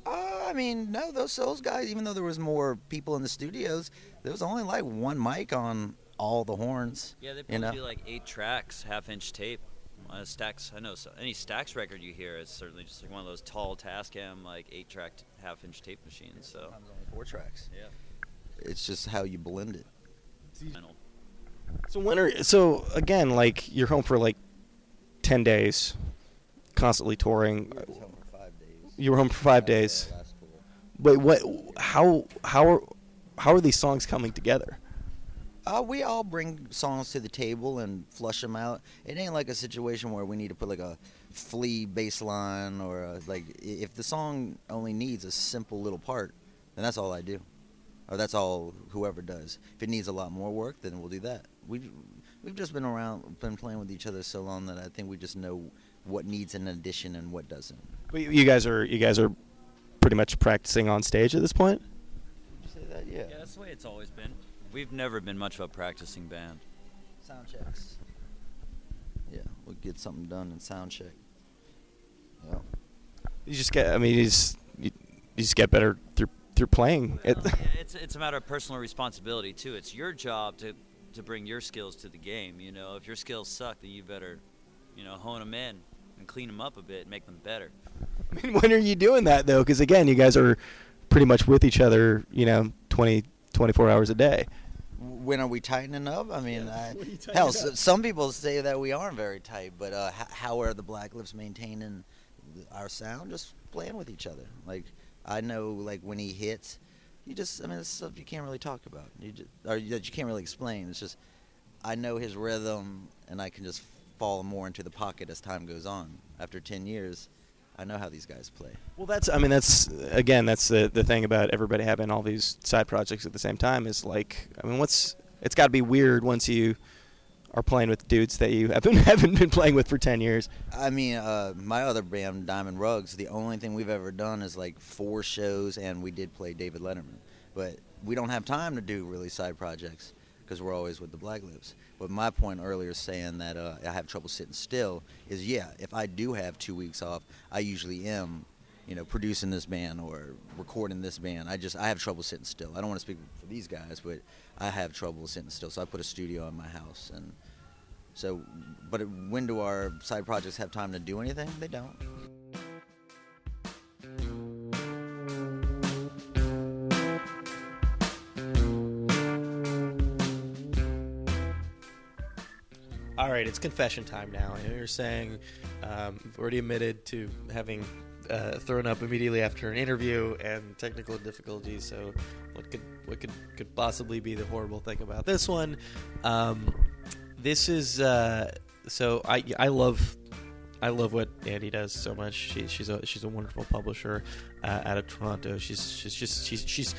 Uh, I mean, no, those Souls guys. Even though there was more people in the studios, there was only like one mic on all the horns. Yeah, they you probably know? do like eight tracks, half-inch tape. Uh, stacks. I know so, any Stax record you hear is certainly just like one of those tall Tascam like eight-track half-inch tape machines. So four tracks. yeah, It's just how you blend it. So when are so again like you're home for like ten days, constantly touring. You were home for five days. Wait, what? How how are how are these songs coming together? Uh, we all bring songs to the table and flush them out. It ain't like a situation where we need to put like a Flea bass line or a, like if the song only needs a simple little part, then that's all I do, or that's all whoever does. If it needs a lot more work, then we'll do that. We we've just been around, been playing with each other so long that I think we just know what needs an addition and what doesn't. But you- you guys are you guys are pretty much practicing on stage at this point. Did you say that? Yeah. Yeah, that's the way it's always been. We've never been much of a practicing band. Sound checks. Yeah, we'll get something done in sound check. Yeah. You just get. I mean, you just you, you just get better through through playing. It, Yeah, it's it's a matter of personal responsibility too. It's your job to to bring your skills to the game. You know, if your skills suck, then you better, you know, hone them in and clean them up a bit and make them better. I mean, when are you doing that though? Because again, you guys are pretty much with each other. You know, 20, 24 hours a day. When are we tightening up? I mean, I, when are you tightening hell, up? s some people say that we aren't very tight, but uh, h- how are the Black Lips maintaining our sound? Just playing with each other. Like I know, like when he hits, you just, I mean, it's stuff you can't really talk about. You just, or that you can't really explain. It's just, I know his rhythm, and I can just fall more into the pocket as time goes on. After ten years, I know how these guys play. Well, that's. I mean, that's again, that's the the thing about everybody having all these side projects at the same time is like, I mean, what's it's got to be weird once you are playing with dudes that you haven't haven't been playing with for ten years. I mean, uh, my other band, Diamond Rugs, the only thing we've ever done is like four shows, and we did play David Letterman. But we don't have time to do really side projects because we're always with the Black Lips. But my point earlier saying that uh, I have trouble sitting still is yeah, if I do have two weeks off, I usually am, you know, producing this band or recording this band. I just I have trouble sitting still. I don't want to speak for these guys, but I have trouble sitting still. So I put a studio in my house and. So, but when do our side projects have time to do anything? They don't. All right, it's confession time now. I know you're saying um, you've already admitted to having uh, thrown up immediately after an interview and technical difficulties. So, what could what could could possibly be the horrible thing about this one? Um, this is uh, so I I love I love what Annie does so much. She, she's a she's a wonderful publisher uh, out of Toronto. She's she's just she's she's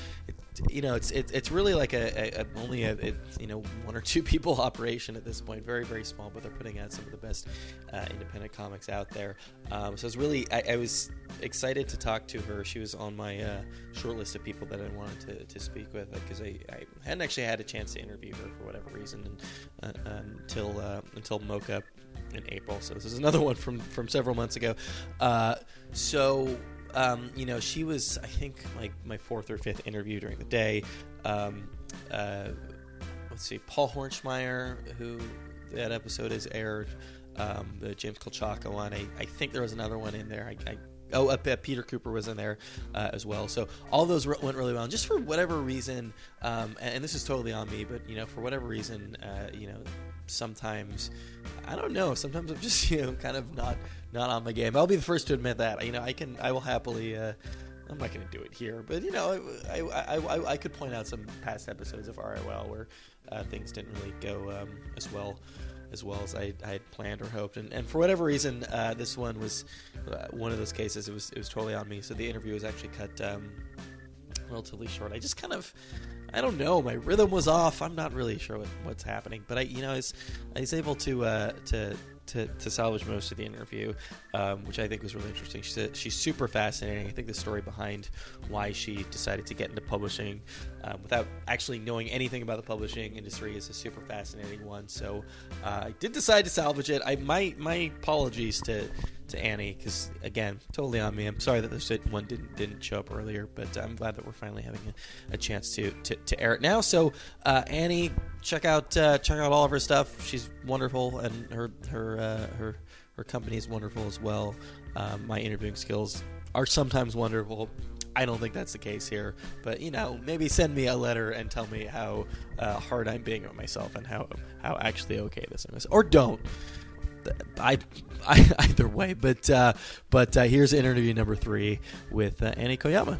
you know it's it's, it's really like a, a, a only a, it, you know one or two people operation at this point. Very very small, but they're putting out some of the best uh, independent comics out there. Um, so it's really I, I was excited to talk to her. She was on my uh, short list of people that I wanted to, to speak with because I, I hadn't actually had a chance to interview her for whatever reason and, uh, until uh, until MoCCA in April. So this is another one from from several months ago. Uh, so um, you know, she was I think like my fourth or fifth interview during the day. Um, uh, let's see, Paul Hornschemeier, who that episode is aired. Um, the James Kochalka one. I, I think there was another one in there. I, I Oh, uh, Peter Kuper was in there uh, as well. So all those re- went really well. And just for whatever reason, um, and, and this is totally on me, but you know, for whatever reason, uh, you know, sometimes I don't know. Sometimes I'm just you know kind of not not on my game. I'll be the first to admit that. You know, I can I will happily. Uh, I'm not going to do it here, but you know, I, I, I, I could point out some past episodes of RIYL where uh, things didn't really go um, as well as well as I, I had planned or hoped, and, and for whatever reason, uh, this one was uh, one of those cases. It was it was totally on me. So the interview was actually cut um, relatively short. I just kind of I don't know. My rhythm was off. I'm not really sure what, what's happening, but I, you know, I was, I was able to uh, to to, to salvage most of the interview, um, which I think was really interesting. She's she's super fascinating. I think the story behind why she decided to get into publishing um, without actually knowing anything about the publishing industry is a super fascinating one. So uh, I did decide to salvage it. I my my apologies to to Annie because again, totally on me. I'm sorry that this one didn't didn't show up earlier, but I'm glad that we're finally having a, a chance to, to, to air it now. So uh, Annie, check out uh, check out all of her stuff. She's wonderful, and her her uh, her her company is wonderful as well. Um, my interviewing skills are sometimes wonderful. I don't think that's the case here, but you know, maybe send me a letter and tell me how uh, hard I'm being on myself and how how actually okay this is, or don't. I, I either way, but uh, but uh, here's interview number three with uh, Annie Koyama.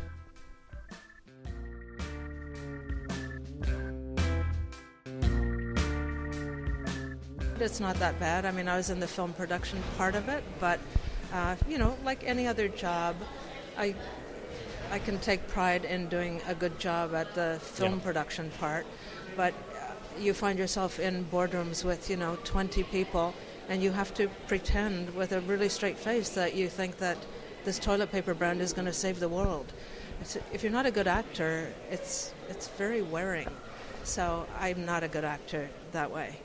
It's not that bad. I mean, I was in the film production part of it, but uh, you know, like any other job, I I can take pride in doing a good job at the film Yeah. production part, but uh, you find yourself in boardrooms with you know 20 people, and you have to pretend with a really straight face that you think that this toilet paper brand is going to save the world. It's, if you're not a good actor, it's it's very wearing. So I'm not a good actor that way.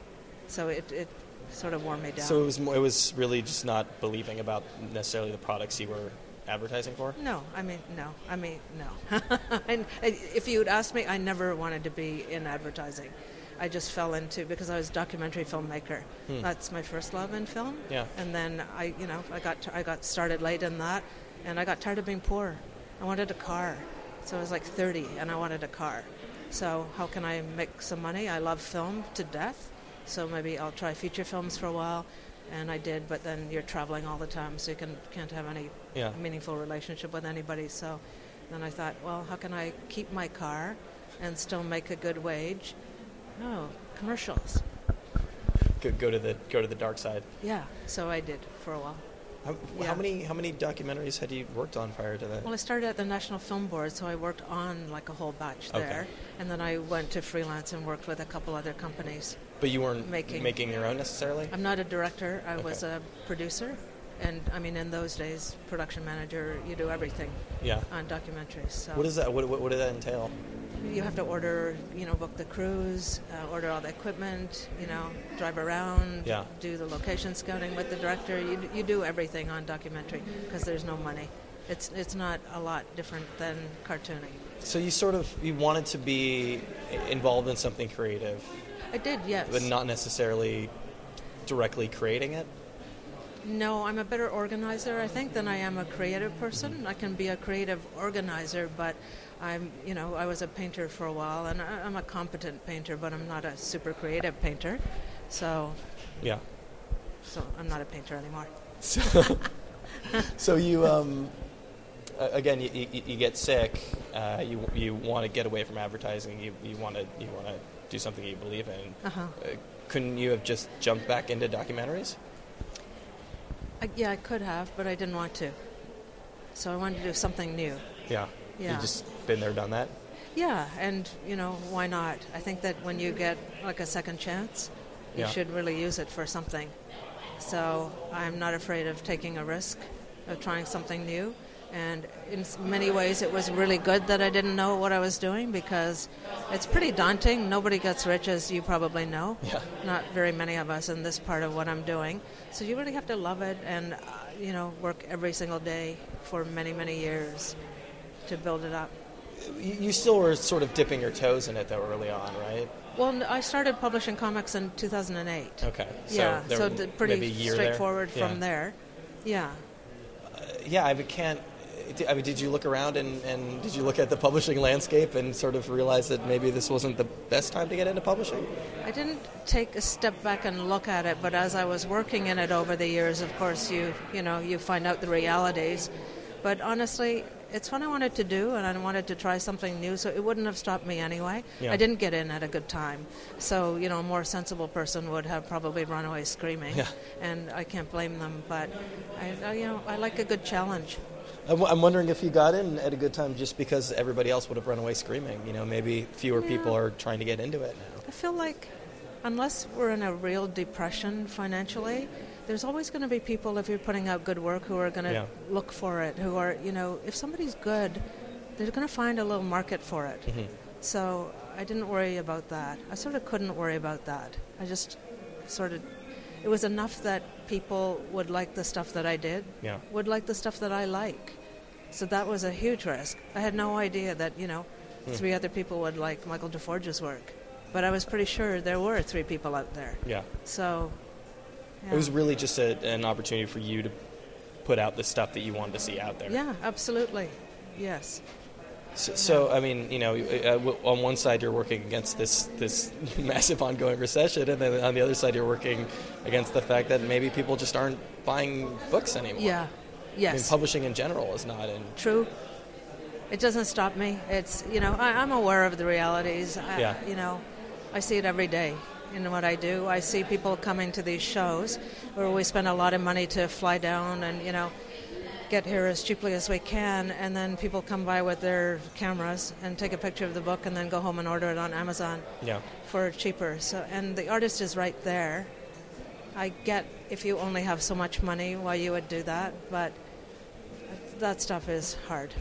So it, it sort of wore me down. So it was it was really just not believing about necessarily the products you were advertising for. No, I mean no. I mean no. and if you'd asked me, I never wanted to be in advertising. I just fell into because I was a documentary filmmaker. Hmm. That's my first love in film. Yeah. And then I, you know, I got I got started late in that, and I got tired of being poor. I wanted a car, so I was like 30, and I wanted a car. So how can I make some money? I love film to death, so maybe I'll try feature films for a while. And I did, but then you're traveling all the time, so you can can't have any Yeah. meaningful relationship with anybody. So then I thought, well, how can I keep my car and still make a good wage? Oh, commercials. Go, go to the go to the dark side. Yeah, so I did for a while. How, Yeah. how many how many documentaries had you worked on prior to that? Well, I started at the National Film Board, so I worked on like a whole batch Okay. there. And then I went to freelance and worked with a couple other companies. but you weren't making- making your own necessarily. I'm not a director, I was a producer. And I mean, in those days, production manager, you do everything yeah. on documentaries. So What is that? What, what, what did that entail? You have to order, you know, book the crews, uh, order all the equipment, you know, drive around, Yeah. do the location scouting with the director. You, you do everything on documentary because there's no money. It's it's not a lot different than cartooning. So you sort of you wanted to be involved in something creative, I did, yes. but not necessarily directly creating it. No, I'm a better organizer, I think, than I am a creative person. I can be a creative organizer, but I'm, you know, I was a painter for a while, and I'm a competent painter, but I'm not a super creative painter. So, Yeah. so I'm not a painter anymore. So, so you um, again, you, you, you get sick. Uh, you you want to get away from advertising. You you want to you want to do something you believe in. Uh-huh. Uh, couldn't you have just jumped back into documentaries? I, yeah, I could have, but I didn't want to. So I wanted to do something new. Yeah. Yeah. You just been there, done that. Yeah, and you know, why not? I think that when you get like a second chance, you Yeah. should really use it for something. So I'm not afraid of taking a risk, of trying something new. And in many ways, it was really good that I didn't know what I was doing because it's pretty daunting. Nobody gets rich, as you probably know. Yeah. Not very many of us in this part of what I'm doing. So you really have to love it and, uh, you know, work every single day for many, many years to build it up. You, still were sort of dipping your toes in it though early on, right? Well, I started publishing comics in 2008. Okay. So yeah, so pretty maybe a year straightforward there. from there. Yeah. Yeah, I can't. I mean, did you look around and, and did you look at the publishing landscape and sort of realize that maybe this wasn't the best time to get into publishing? I didn't take a step back and look at it, but as I was working in it over the years, of course, you you know you find out the realities. But honestly, it's what I wanted to do, and I wanted to try something new, so it wouldn't have stopped me anyway. Yeah. I didn't get in at a good time, so you know, a more sensible person would have probably run away screaming, Yeah. and I can't blame them. But I, I, you know, I like a good challenge. I'm I'm wondering if you got in at a good time just because everybody else would have run away screaming. You know, maybe fewer people are trying to get into it now. I feel like unless we're in a real depression financially, there's always going to be people if you're putting out good work who are going to Yeah. look for it. Who are you know if somebody's good, they're going to find a little market for it. Mhm. So I didn't worry about that. I sort of couldn't worry about that. I just sort of, it was enough that people would like the stuff that I did, Yeah. would like the stuff that I like. So that was a huge risk. I had no idea that, you know, Hmm. three other people would like Michael DeForge's work. But I was pretty sure there were three people out there. Yeah. So, yeah. It was really just a, an opportunity for you to put out the stuff that you wanted to see out there. Yeah, absolutely. Yes. So, so I mean, you know, uh, on one side you're working against this this massive ongoing recession, and then on the other side you're working against the fact that maybe people just aren't buying books anymore. Yeah. I mean, Yes. publishing in general is not in. True. It doesn't stop me. It's you know I, I'm aware of the realities. I, Yeah. You know, I see it every day in what I do. I see people coming to these shows where we spend a lot of money to fly down and you know get here as cheaply as we can, and then people come by with their cameras and take a picture of the book and then go home and order it on Amazon Yeah. for cheaper. So and the artist is right there. I get if you only have so much money why you would do that, but that stuff is hard.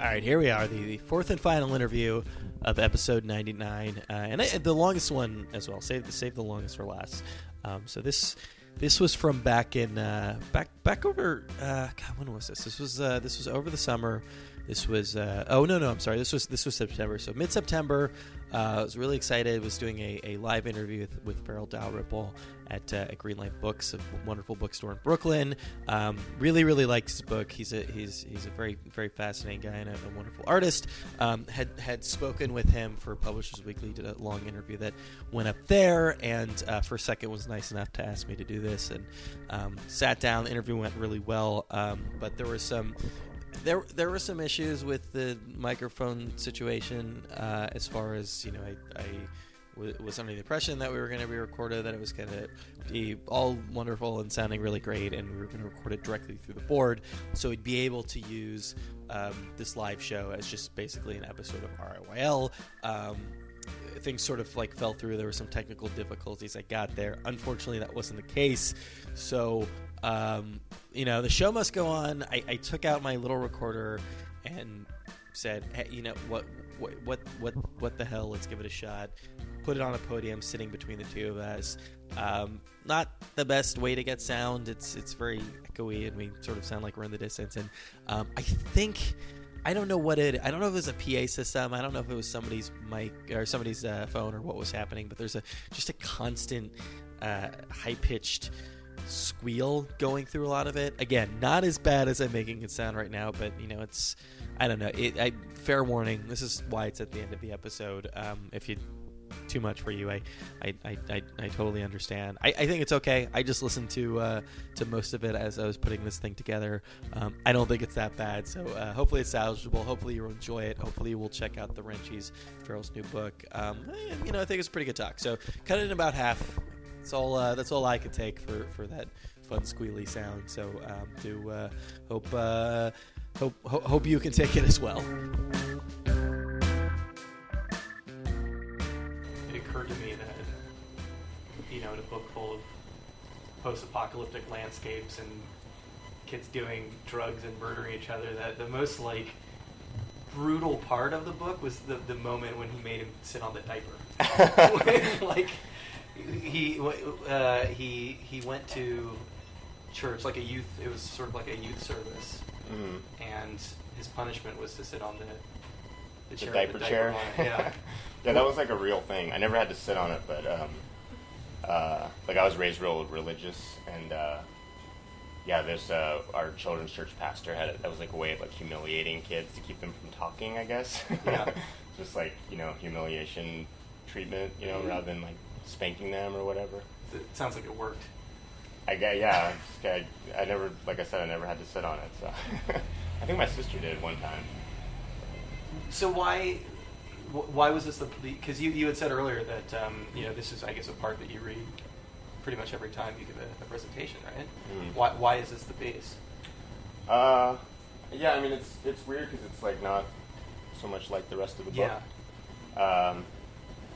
All right, here we are, the, the fourth and final interview of episode 99, uh, and I, the longest one as well. Save the save the longest for last. Um, so this this was from back in uh, back back over. Uh, God, when was this? This was uh, this was over the summer. This was uh, oh no no I'm sorry. This was this was September. So mid September. Uh, I was really excited. Was doing a, a live interview with, with Farel Dalrymple at, uh, at Greenlight Books, a wonderful bookstore in Brooklyn. Um, really, really liked his book. He's a he's he's a very very fascinating guy and a, a wonderful artist. Um, had had spoken with him for Publishers Weekly. Did a long interview that went up there, and uh, First Second was nice enough to ask me to do this, and um, sat down. The interview went really well, um, but there was some there there were some issues with the microphone situation uh, as far as you know I, I was under the impression that we were going to be recorded that it was going to be all wonderful and sounding really great and we were going to record it directly through the board. So we'd be able to use um, this live show as just basically an episode of RIYL um, things sort of like fell through. There were some technical difficulties I got there. Unfortunately that wasn't the case. So um, you know, the show must go on. I, I took out my little recorder and said, hey, you know, what, what, what, what, what the hell? Let's give it a shot. Put it on a podium, sitting between the two of us. Um, not the best way to get sound. It's it's very echoey, and we sort of sound like we're in the distance. And um, I think. I don't know what it. I don't know if it was a PA system. I don't know if it was somebody's mic or somebody's uh, phone or what was happening. But there's a just a constant uh, high pitched squeal going through a lot of it. Again, not as bad as I'm making it sound right now, but you know, it's I don't know. It, I fair warning. This is why it's at the end of the episode. Um, if you too much for you, I I, I, I, I totally understand. I, I think it's okay. I just listened to uh, to most of it as I was putting this thing together. Um, I don't think it's that bad. So uh, hopefully it's salvageable. Hopefully you'll enjoy it. Hopefully we'll check out the Wrenchies Farel's new book. Um, you know, I think it's a pretty good talk. So cut it in about half. That's all. Uh, that's all I could take for, for that fun squealy sound. So um, do uh, hope uh, hope ho- hope you can take it as well. It occurred to me that, you know, in a book full of post-apocalyptic landscapes and kids doing drugs and murdering each other, that the most like brutal part of the book was the the moment when he made him sit on the diaper. like he uh, he he went to church like a youth. It was sort of like a youth service, Mm. and his punishment was to sit on the the, The chair, diaper the chair. Yeah. yeah, that was like a real thing. I never had to sit on it, but um, uh, like I was raised real religious, and uh, yeah, there's uh, our children's church pastor had it. That was like a way of like humiliating kids to keep them from talking, I guess. Yeah. Just like you know humiliation treatment, you know, rather than like spanking them or whatever. It sounds like it worked. I get yeah. I, I never like I said I never had to sit on it. So I think my sister did one time. So why why was this the because you, you had said earlier that um, you know this is I guess a part that you read pretty much every time you give a, a presentation, right? Mm. Why why is this the base? Uh, yeah. I mean, it's it's weird because it's like not so much like the rest of the book. Yeah. Um,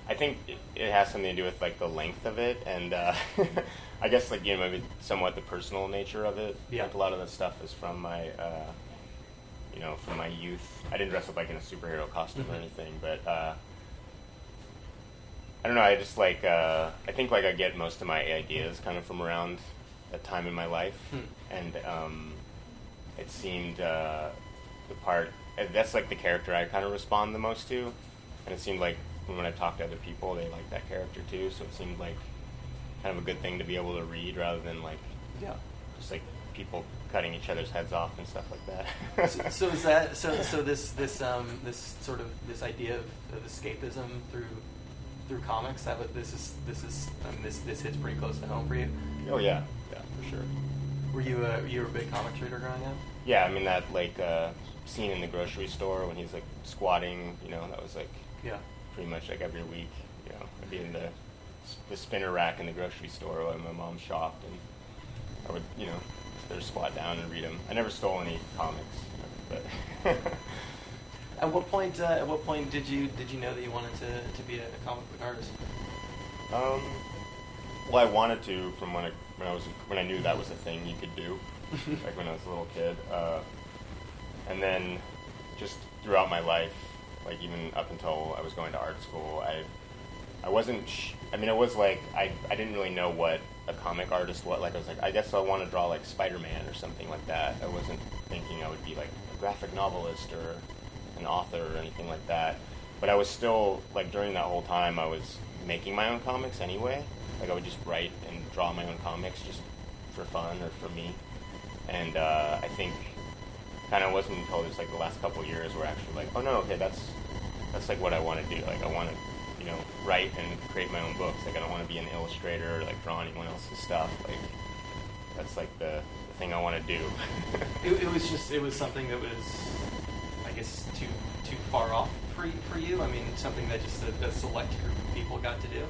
I think it, has something to do with like the length of it, and uh, I guess like you know maybe somewhat the personal nature of it. Yeah. Like a lot of the stuff is from my, uh, you know, from my youth. I didn't dress up like in a superhero costume or Mhm. anything, but uh, I don't know. I just like uh, I think like I get most of my ideas kind of from around a time in my life, Hmm. and um, it seemed uh, the part that's like the character I kind of respond the most to, and it seemed like when I talked to other people, they like that character too. So it seemed like kind of a good thing to be able to read rather than like Yeah. just like people cutting each other's heads off and stuff like that. so, so is that so? So this this um this sort of this idea of, of escapism through through comics that this is this is um, this this hits pretty close to home for you. oh yeah, yeah, for sure. Were you a you were a big comics reader growing up? Yeah, I mean that like uh, scene in the grocery store when he's like squatting. You know, that was like Yeah. Pretty much like every week. You know, I'd be in the the spinner rack in the grocery store while my mom shopped, and I would you know just squat down and read them. I never stole any comics, but At what point? Uh, at what point did you did you know that you wanted to, to be a, comic book artist? um, well, I wanted to from when I when I was when I knew that was a thing you could do, like when I was a little kid, uh, and then just throughout my life, like even up until I was going to art school, I I wasn't. Sh- I mean, it was like I I didn't really know what a comic artist was. Like I was like, I guess I want to draw like Spider Man or something like that. I wasn't thinking I would be like a graphic novelist or an author or anything like that. But I was still like during that whole time, I was making my own comics anyway. Like I would just write and draw my own comics just for fun or for me. And uh, I think kind of wasn't until just like the last couple of years where actually like, oh no, okay, that's that's like what I want to do. Like I want to, you know, write and create my own books. Like I don't want to be an illustrator or like draw anyone else's stuff. Like that's like the, the thing I want to do. It, it was just it was something that was, I guess, too too far off for for you. I mean, something that just a, a select group of people got to do.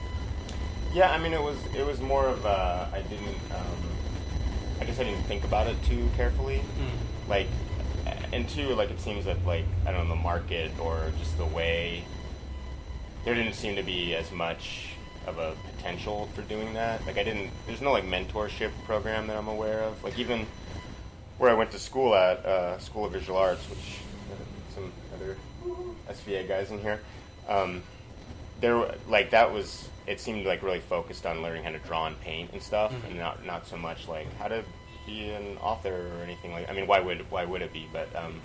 yeah, I mean it was it was more of uh, I didn't. Um, I guess I didn't think about it too carefully. Mm. like and two like it seems that like i don't know the market or just the way there didn't seem to be as much of a potential for doing that like i didn't there's no like mentorship program that i'm aware of like even where i went to school at uh, school of visual arts which uh, some other sva guys in here um, there like that was it seemed like really focused on learning how to draw and paint and stuff Mhm. and not not so much like how to be an author or anything like I mean why would why would it be? But um,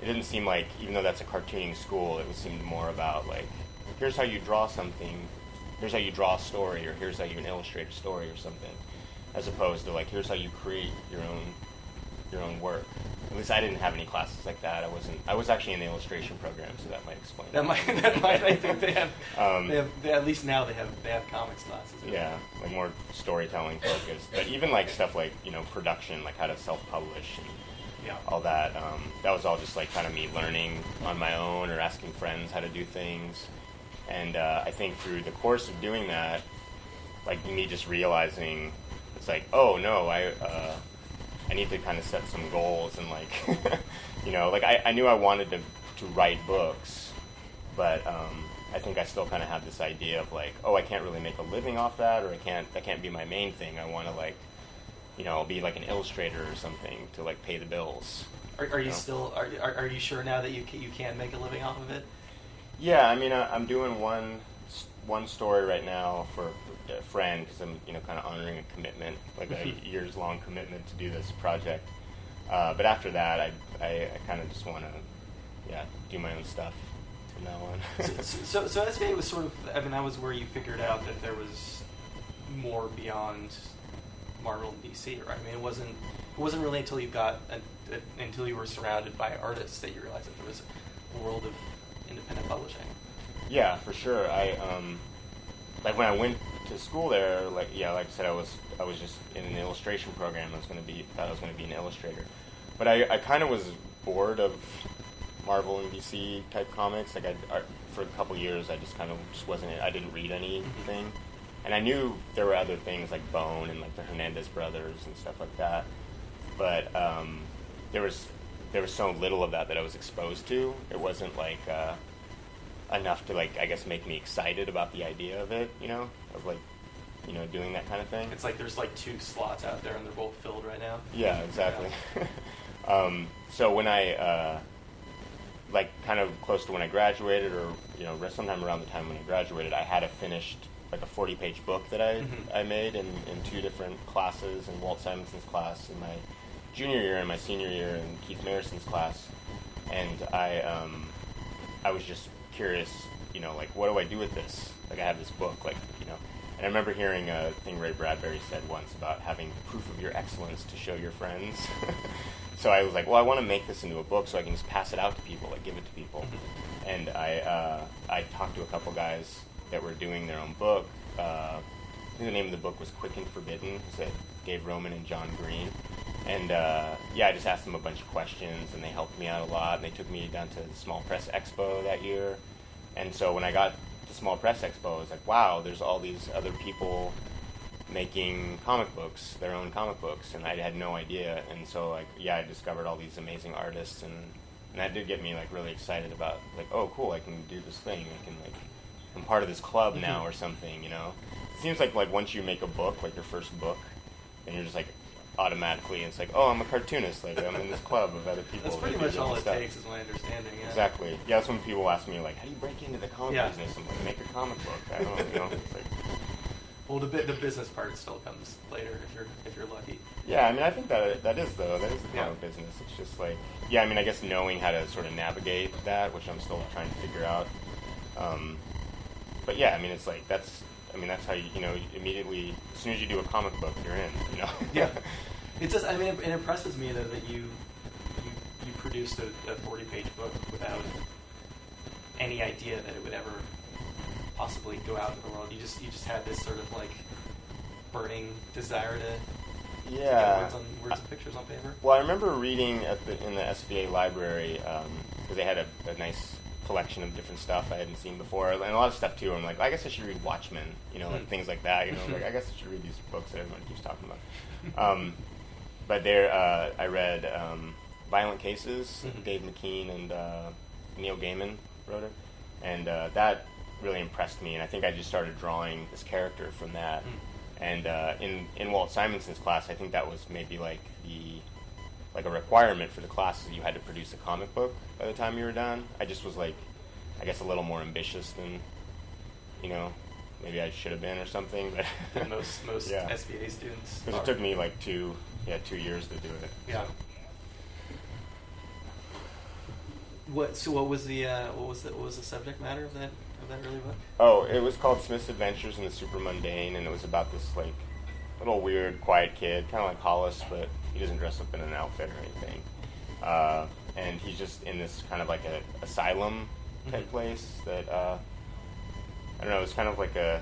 it didn't seem like even though that's a cartooning school it seemed more about like here's how you draw something here's how you draw a story or here's how you illustrate a story or something as opposed to like here's how you create your own your own work at least I didn't have any classes like that I wasn't I was actually in the illustration program so that might explain That might that might I think they have, Um, they have they, at least now they have they have comics classes. Yeah, like more storytelling focused. But even like stuff like you know production, like how to self-publish and Yeah. all that. Um, that was all just like kind of me learning on my own or asking friends how to do things. And uh, I think through the course of doing that, like me just realizing it's like, oh no, I uh, I need to kind of set some goals and like you know, like I, I knew I wanted to to write books, but um, I think I still kind of have this idea of like, oh, I can't really make a living off that, or I can't that can't be my main thing. I want to like, you know, be like an illustrator or something to like pay the bills. Are, are you No. still are, are, are you sure now that you can, you can make a living off of it? Yeah, I mean, I, I'm doing one one story right now for a friend because I'm you know kind of honoring a commitment, like a years long commitment to do this project. Uh, but after that, I I, I kind of just want to yeah do my own stuff from now on. so, so, so SVA was sort of, I mean, that was where you figured out that there was more beyond Marvel and DC, right? I mean, it wasn't, it wasn't really until you got, a, a, until you were surrounded by artists that you realized that there was a world of independent publishing. Yeah, for sure. I um, like when I went to school there. Like yeah, like I said, I was I was just in an illustration program. I was to be thought I was to be an illustrator, but I, I kind of was bored of Marvel and DC type comics. Like I, I for a couple years, I just kind of just wasn't. I didn't read anything, and I knew there were other things like Bone and like the Hernandez brothers and stuff like that. But um, there was there was so little of that that I was exposed to. It wasn't like. Uh, enough to like I guess make me excited about the idea of it. You know, of like you know doing that kind of thing. It's like there's like two slots out there and they're both filled right now. Yeah, exactly. um, so when I uh, like kind of close to when I graduated, or you know, sometime around the time when I graduated, I had a finished like a 40-page book that I Mhm. I made in, in two different classes in Walt Simonson's class in my junior year and my senior year in Keith Mayerson's class, and I um, I was just curious, you know, like what do I do with this? Like I have this book, like you know, and I remember hearing a thing Ray Bradbury said once about having proof of your excellence to show your friends. so I was like, well, I want to make this into a book so I can just pass it out to people, like give it to people. And I uh, I talked to a couple guys that were doing their own book. Uh, I think the name of the book was Quicken Forbidden. Dave Roman and John Green. And uh, yeah, I just asked them a bunch of questions, and they helped me out a lot. And they took me down to the Small Press Expo that year. And so when I got to Small Press Expo, I was like, wow, there's all these other people making comic books, their own comic books, and I had no idea. And so like, yeah, I discovered all these amazing artists, and and that did get me like really excited about like, oh, cool, I can do this thing. I can like, I'm part of this club now or something, you know. It seems like like once you make a book, like your first book, then you're just like automatically it's like, oh, I'm a cartoonist, like I'm in this club of other people. That's that pretty much all it stuff. takes, is my understanding. Yeah. Exactly. Yeah, that's when people ask me like, how do you break into the comic Yeah. business and like, make a comic book? I don't know. You know, it's like, Well, the the business part still comes later if you're if you're lucky. yeah, I mean, I think that that is though. That is the Yeah. comic business. It's just like, yeah, I mean, I guess knowing how to sort of navigate that, which I'm still trying to figure out. Um, but yeah, I mean, it's like that's. I mean, that's how you you know immediately as soon as you do a comic book, you're in. You know. Yeah. It just I mean it, it impresses me though that you you, you produced a, a 40 page book without any idea that it would ever possibly go out into the world. You just you just had this sort of like burning desire to yeah. words on words and pictures on paper. Well, I remember reading at the, in the SVA library um, because they had a, a nice collection of different stuff I hadn't seen before, and a lot of stuff too. I'm like, I guess I should read Watchmen, you know, like Hmm. things like that. You know, like I guess I should read these books that everyone keeps talking about. Um, but there, uh, I read um, Violent Cases. Mhm. Dave McKean and uh, Neil Gaiman wrote it, and uh, that really impressed me. And I think I just started drawing this character from that. Hmm. And uh, in in Walt Simonson's class, I think that was maybe like the like a requirement for the classes. You had to produce a comic book by the time you were done. I just was like, I guess a little more ambitious than you know maybe I should have been or something. But most most yeah. SVA students. because it took me like two yeah two years to do it. Yeah. What so what was the uh, what was the what was the subject matter of that of that early book? Oh, it was called Smith's Adventures in the Super Mundane, and it was about this like little weird, quiet kid, kind of like Hollis, but he doesn't dress up in an outfit or anything. Uh, and he's just in this kind of like a asylum type Mhm. place that uh, I don't know. It's kind of like a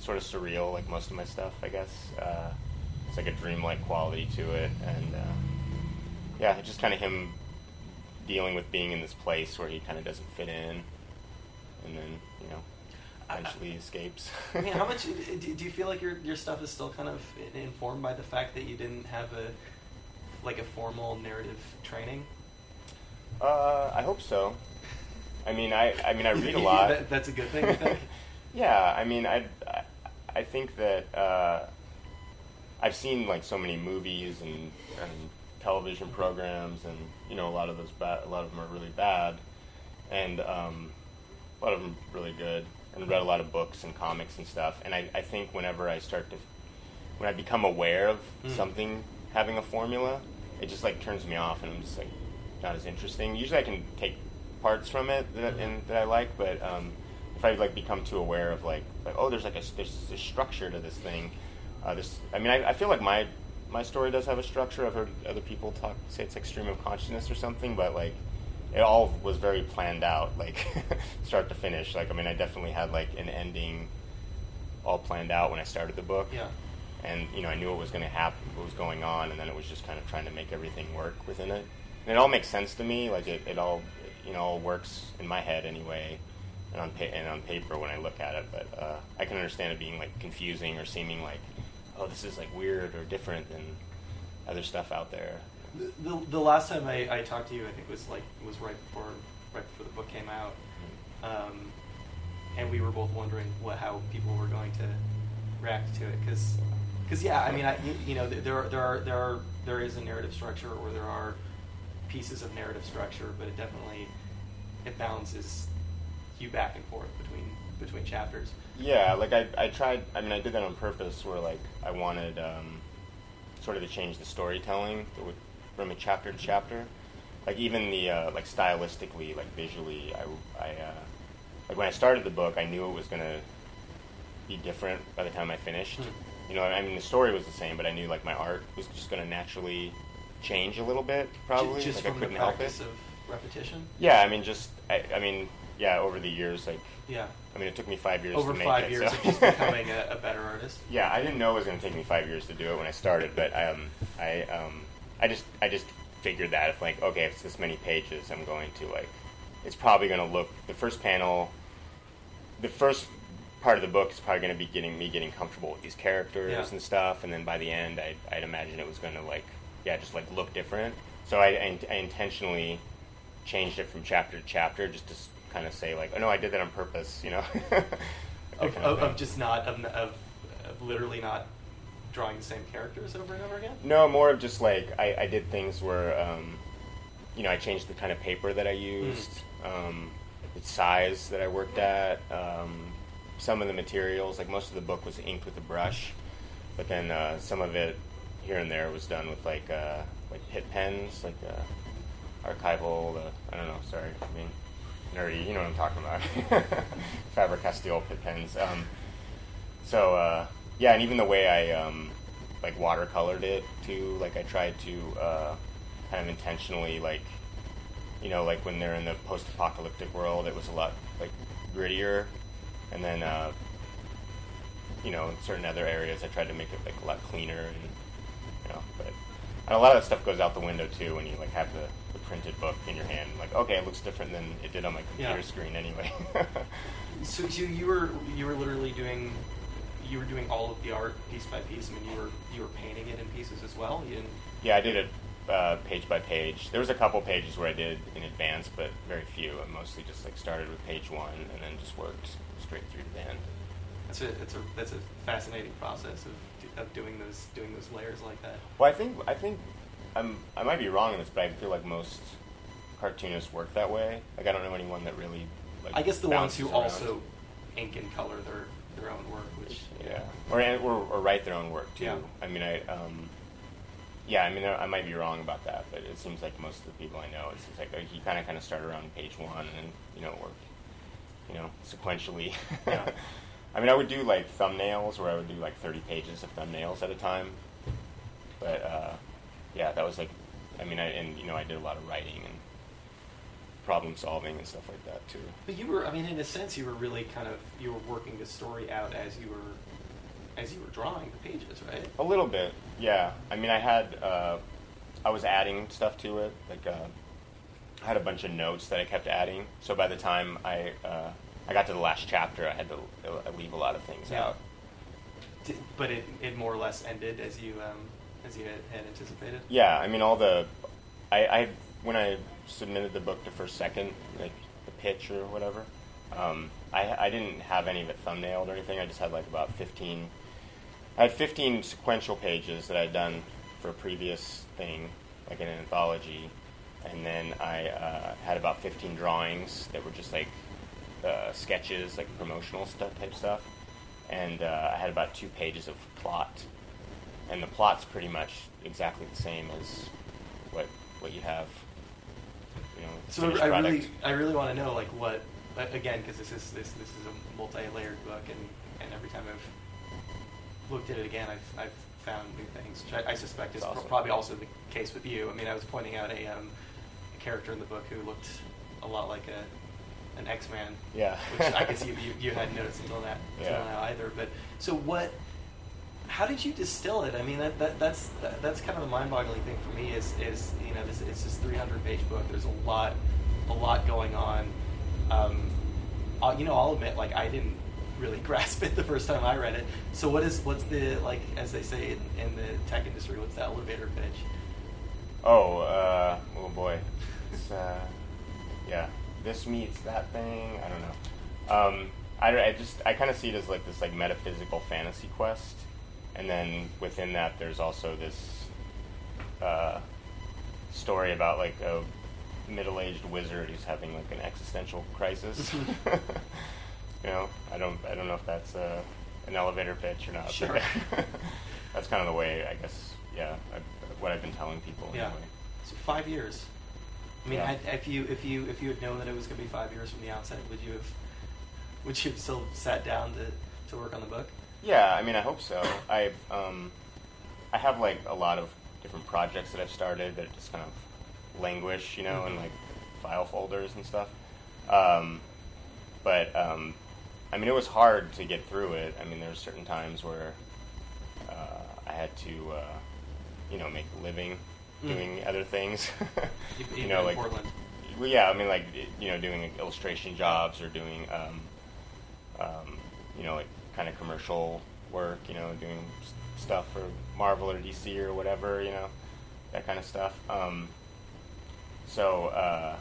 sort of surreal, like most of my stuff, I guess. Uh, it's like a dreamlike quality to it, and uh, yeah, just kind of him dealing with being in this place where he kind of doesn't fit in, and then you know eventually escapes. I mean, how much do, do you feel like your your stuff is still kind of informed by the fact that you didn't have a like a formal narrative training? Uh, I hope so. I mean, I I mean, I read a lot. That- that's a good thing, you think? yeah, I mean, I I, think that uh, I've seen like so many movies and, and television programs, and you know, a lot of those bad, a lot of them are really bad, and um, a lot of them really good. And read a lot of books and comics and stuff. And I, I think whenever I start to, when I become aware of Mm. something having a formula, it just like turns me off, and I'm just like not as interesting. Usually, I can take parts from it that and that I like, but um, if I like become too aware of like like oh, there's like a there's this structure to this thing. Uh, this, I mean, I, I feel like my my story does have a structure. I've heard other people talk say it's like stream of consciousness or something, but like it all was very planned out, like start to finish. Like I mean, I definitely had like an ending all planned out when I started the book Yeah. And you know I knew what was going to happen, what was going on, and then it was just kind of trying to make everything work within it. And it all makes sense to me. Like it, it all you know all works in my head anyway, and on pa- and on paper when I look at it. But uh, I can understand it being like confusing or seeming like, oh, this is like weird or different than other stuff out there. The, the, the last time I, I talked to you, I think was like was right before right before the book came out, um, and we were both wondering what how people were going to react to it because because yeah, I mean, I, you, you know, there are, there are there are there is a narrative structure or there are pieces of narrative structure, but it definitely it balances you back and forth between between chapters. Yeah, like I, I tried. I mean, I did that on purpose, where like I wanted um, sort of to change the storytelling from a chapter to chapter. Like even the uh, like stylistically, like visually, I, I uh, like when I started the book, I knew it was gonna be different by the time I finished. Hmm. You know, I mean, the story was the same, but I knew like my art was just gonna naturally change a little bit, probably. Ju- just like from I couldn't help it. practice of repetition. Yeah, I mean, just I, I mean, yeah, over the years, like Yeah, I mean, it took me five years over to make five it. years so. of just becoming a, a better artist. yeah, I didn't know it was going to take me five years to do it when I started, but um, I um, I just I just figured that if like okay, if it's this many pages, I'm going to like it's probably going to look the first panel, the first part of the book is probably going to be getting me getting comfortable with these characters Yeah. and stuff, and then by the end, I, I'd imagine it was going to like yeah, just like look different. So I, I, I intentionally changed it from chapter to chapter just to kind of say like, oh no, I did that on purpose, you know. Of, of, thing. of just not of, of, of literally not drawing the same characters over and over again. No, more of just like I, I did things where, um, you know, I changed the kind of paper that I used, um, the size that I worked at, um, some of the materials. Like most of the book was inked with a brush, but then uh, some of it here and there was done with like uh, like Pitt pens, like uh, archival. Uh, I don't know. Sorry, I mean nerdy. You know what I'm talking about. Faber Castell Pitt pens. Um, so uh, yeah, and even the way I um, like watercolored it too. Like I tried to uh, kind of intentionally like you know like when they're in the post-apocalyptic world, it was a lot like grittier, and then uh, you know in certain other areas I tried to make it like a lot cleaner and you know but. And a lot of that stuff goes out the window too when you like have the, the printed book in your hand. Like, okay, it looks different than it did on my computer Yeah. screen anyway. So, so you were you were literally doing you were doing all of the art piece by piece. I mean, you were you were painting it in pieces as well. You didn't. Yeah, I did it uh, page by page. There was a couple pages where I did in advance, but very few. I mostly just like started with page one and then just worked straight through to the end. That's a that's a that's a fascinating process of of doing those doing those layers like that. Well, I think I think I'm I might be wrong in this, but I feel like most cartoonists work that way. Like I don't know anyone that really. Like, I guess the ones who around. also ink and color their their own work, which Yeah, or, or or write their own work too. Yeah. I mean, I um, yeah, I mean, I might be wrong about that, but it seems like most of the people I know, it seems like uh, he kind of kind of start around page one, and you know worked, you know, sequentially. Yeah. I mean, I would do like thumbnails, where I would do like thirty pages of thumbnails at a time. But uh, yeah, that was like, I mean, I and you know, I did a lot of writing and problem solving and stuff like that too. But you were, I mean, in a sense, you were really kind of you were working the story out as you were as you were drawing the pages, right? A little bit, yeah. I mean, I had, uh, I was adding stuff to it. Like, uh, I had a bunch of notes that I kept adding. So by the time I, uh, I got to the last chapter, I had to uh, leave a lot of things Yeah. out. Did, but it, it more or less ended as you um, as you had, had anticipated. Yeah, I mean, all the, I, I when I submitted the book to First Second, like the pitch or whatever, um, I, I didn't have any of it thumbnailed or anything. I just had like about fifteen. I had fifteen sequential pages that I'd done for a previous thing, like an anthology, and then I uh, had about fifteen drawings that were just like uh, sketches, like promotional stuff type stuff, and uh, I had about two pages of plot and the plot's pretty much exactly the same as what what you have. You know, So I product. really, I really want to know, like, what again, because this is this this is a multi-layered book, and, and every time I've looked at it again, I've I've found new things, which I, I suspect is That's awesome. probably also the case with you. I mean, I was pointing out a um, character in the book who looked a lot like a an X-Man. Yeah. which I guess you, you, you hadn't noticed until that until Yeah. now either. But so what? How did you distill it? I mean, that, that that's that, that's kind of the mind-boggling thing for me. Is is you know this it's this 300-page book. There's a lot a lot going on. Um, I'll, you know, I'll admit, like I didn't really grasp it the first time I read it. So what is what's the like as they say in, in the tech industry? What's the elevator pitch? Oh, uh, oh boy, it's, uh, yeah. this meets that thing. I don't know. Um, I, I just I kind of see it as like this like metaphysical fantasy quest, and then within that there's also this uh, story about like a middle-aged wizard who's having like an existential crisis. you know, I don't I don't know if that's uh, an elevator pitch or not. Sure. that's kind of the way I guess. Yeah, I, what I've been telling people. Yeah. Anyway. So five years. I mean, Yeah. had, if you if you if you had known that it was going to be five years from the outset, would you have would you have still sat down to, to work on the book? Yeah, I mean, I hope so. I um, I have like a lot of different projects that I've started that just kind of languish, you know, in Mhm. like file folders and stuff. Um, but um, I mean, it was hard to get through it. I mean, there were certain times where uh, I had to, uh, you know, make a living Mm. doing other things. You- know, like Portland. well, yeah, I mean, like you know, doing illustration jobs or doing, um, um, you know, like kind of commercial work. You know, doing stuff for Marvel or DC or whatever. You know, that kind of stuff. Um, so uh,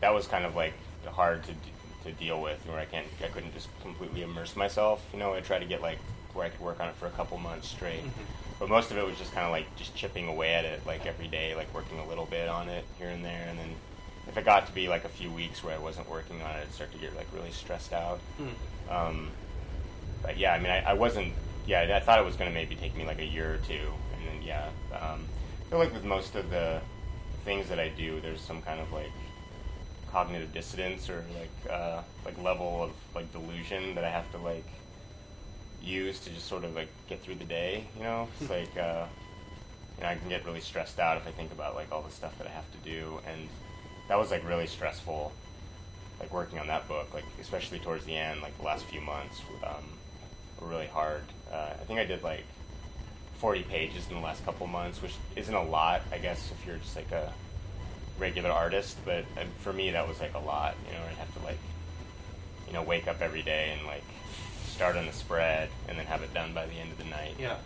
that was kind of like hard to d- to deal with, where I can't, I couldn't just completely immerse myself. You know, I try to get like where I could work on it for a couple months straight. Mhm. But most of it was just kind of like just chipping away at it, like every day, like working a little bit on it here and there, and then if it got to be like a few weeks where I wasn't working on it, I'd start to get like really stressed out. Mm. Um, but yeah, I mean, I, I wasn't. Yeah, I thought it was going to maybe take me like a year or two, and then yeah, um, I feel like with most of the things that I do, there's some kind of like cognitive dissonance or like uh, like level of like delusion that I have to like use to just sort of like get through the day. You know, it's like uh, you know I can get really stressed out if I think about like all the stuff that I have to do, and that was like really stressful. Like working on that book, like especially towards the end, like the last few months, um, were really hard. Uh, I think I did like 40 pages in the last couple months, which isn't a lot, I guess, if you're just like a regular artist. But uh, for me, that was like a lot. You know, I'd have to like, you know, wake up every day and like start on the spread and then have it done by the end of the night. Yeah.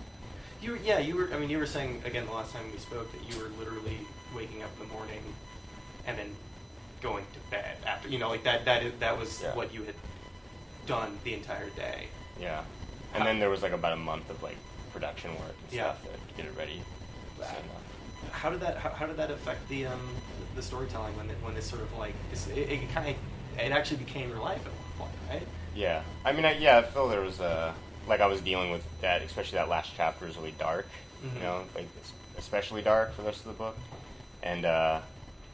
You were, yeah, you were. I mean, you were saying again the last time we spoke that you were literally waking up in the morning and then going to bed after. You know, like that. That is, that was Yeah. what you had done the entire day. Yeah. And then there was like about a month of like production work and Yeah. stuff to get it ready. to send off. How did that? How, how did that affect the um the storytelling when it, when this sort of like this, it, it kind of it actually became your life at one point, right? Yeah, I mean, I, yeah, I feel there was a like I was dealing with that, especially that last chapter is really dark. Mhm. You know, like especially dark for the rest of the book, and uh,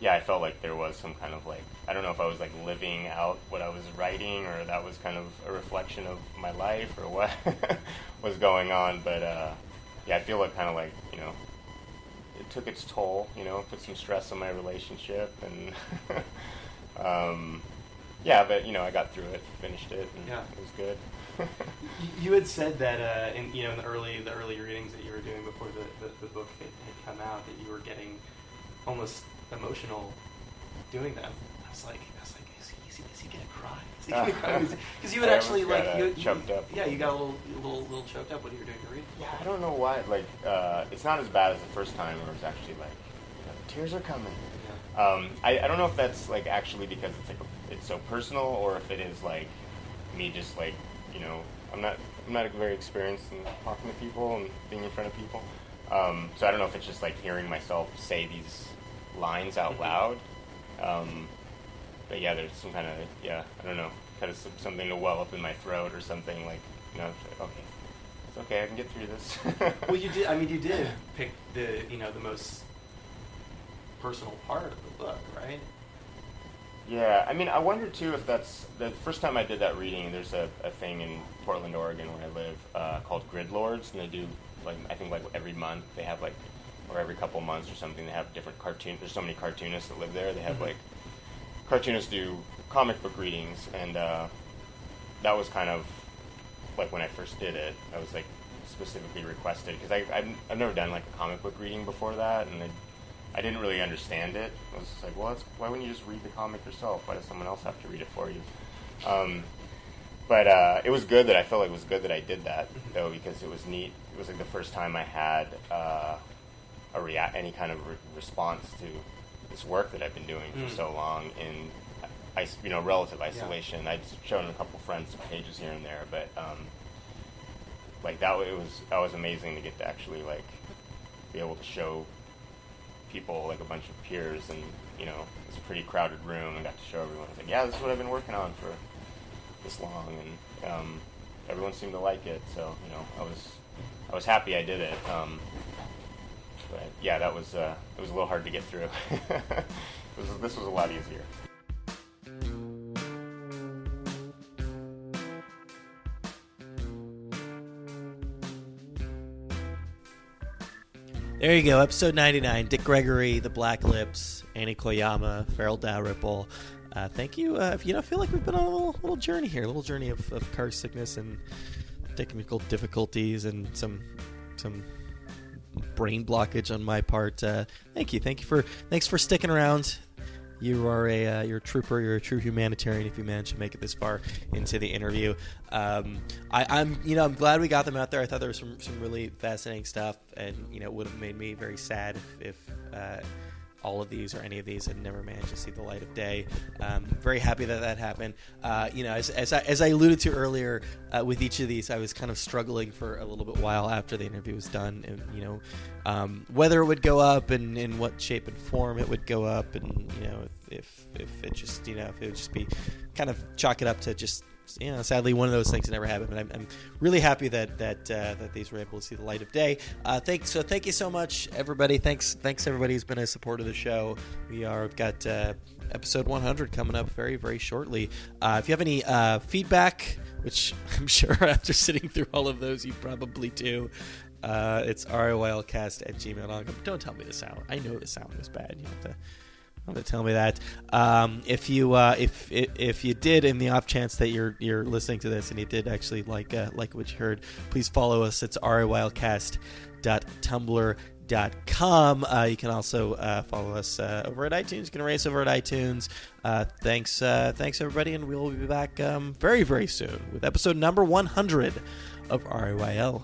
yeah, I felt like there was some kind of like I don't know if I was like living out what I was writing or that was kind of a reflection of my life or what was going on, but uh, yeah, I feel like kind of like you know. It took its toll, you know, put some stress on my relationship, and um, yeah, but you know, I got through it, finished it, and Yeah. it was good. You- You had said that uh, in you know in the early the early readings that you were doing before the, the, the book had, had come out that you were getting almost emotional doing them. I was like, I was like, is he, is he, is he gonna cry? Is he gonna cry? Because you had actually like you, uh, you- choked up. Yeah, you got a little little little choked up when you were doing your reading. yeah, I don't know why. Like, uh, it's not as bad as the first time, where it's actually like you know, tears are coming. Yeah. Um, I, I don't know if that's like actually because it's like it's so personal, or if it is like me just like you know I'm not I'm not very experienced in talking to people and being in front of people. Um, so I don't know if it's just like hearing myself say these lines out Mhm. loud. Um, but yeah, there's some kind of yeah I don't know kind of some, something to well up in my throat or something like you know okay it's okay I can get through this. Well, you did. I mean, you did pick the you know the most personal part of the book, right? Yeah, I mean, I wonder too if that's the first time I did that reading. There's a, a thing in Portland, Oregon, where I live, uh, called Grid Lords, and they do like I think like every month they have like, or every couple months or something, they have different cartoon. There's so many cartoonists that live there. They have Mhm. like cartoonists do comic book readings, and uh, that was kind of like when I first did it. I was like specifically requested because I I've, I've never done like a comic book reading before that, and I, I didn't really understand it. I was just like, well, why wouldn't you just read the comic yourself? Why does someone else have to read it for you? Um, but uh, it was good that I felt like it was good that I did that though because it was neat. It was like the first time I had uh, a rea- any kind of re- response to this work that I've been doing Mm. for so long in is- you know, relative isolation. I'd shown a couple friends some pages here and there, but um, like that, it was that was amazing to get to actually like be able to show people like a bunch of peers and you know it's a pretty crowded room and got to show everyone. It's like, yeah, this is what I've been working on for this long, and um, everyone seemed to like it. So you know, I was I was happy I did it. Um, but yeah, that was uh, it was a little hard to get through. it was, this was a lot easier. There you go, episode 99. Dick Gregory, The Black Lips, Annie Koyama, Farel Dalrymple. Uh, thank you. Uh, you know, I feel like we've been on a little, little journey here, a little journey of, of car sickness and technical difficulties and some some brain blockage on my part. Uh, thank you, thank you for thanks for sticking around. You are a uh, you're a trooper. You're a true humanitarian if you manage to make it this far into the interview. Um, I, I'm you know I'm glad we got them out there. I thought there was some some really fascinating stuff, and you know it would have made me very sad if, if uh, all of these or any of these had never managed to see the light of day. Um, very happy that that happened. Uh, you know, as, as, I, as I alluded to earlier, uh, with each of these, I was kind of struggling for a little bit while after the interview was done, and you know, um, whether it would go up and in what shape and form it would go up, and you know, if if, if it just you know if it would just be kind of chalk it up to just you know, sadly, one of those things that never happened. But I'm, I'm really happy that that uh, that these were able to see the light of day. Uh, thanks, so thank you so much, everybody. Thanks, thanks everybody who's been a supporter of the show. We are we've got uh, episode 100 coming up very very shortly. Uh, if you have any uh, feedback, which I'm sure after sitting through all of those, you probably do. Uh, it's riylcast at gmail.com. Don't tell me the sound. I know the sound was bad. You have to don't have to tell me that. Um, if you uh, if if you did, in the off chance that you're you're listening to this and you did actually like uh, like what you heard, please follow us. It's riylcast.tumblr.com. Uh, you can also uh, follow us uh, over at iTunes. You can race over at iTunes. Uh, thanks, uh, thanks everybody, and we'll be back um, very very soon with episode number 100 of RIYL.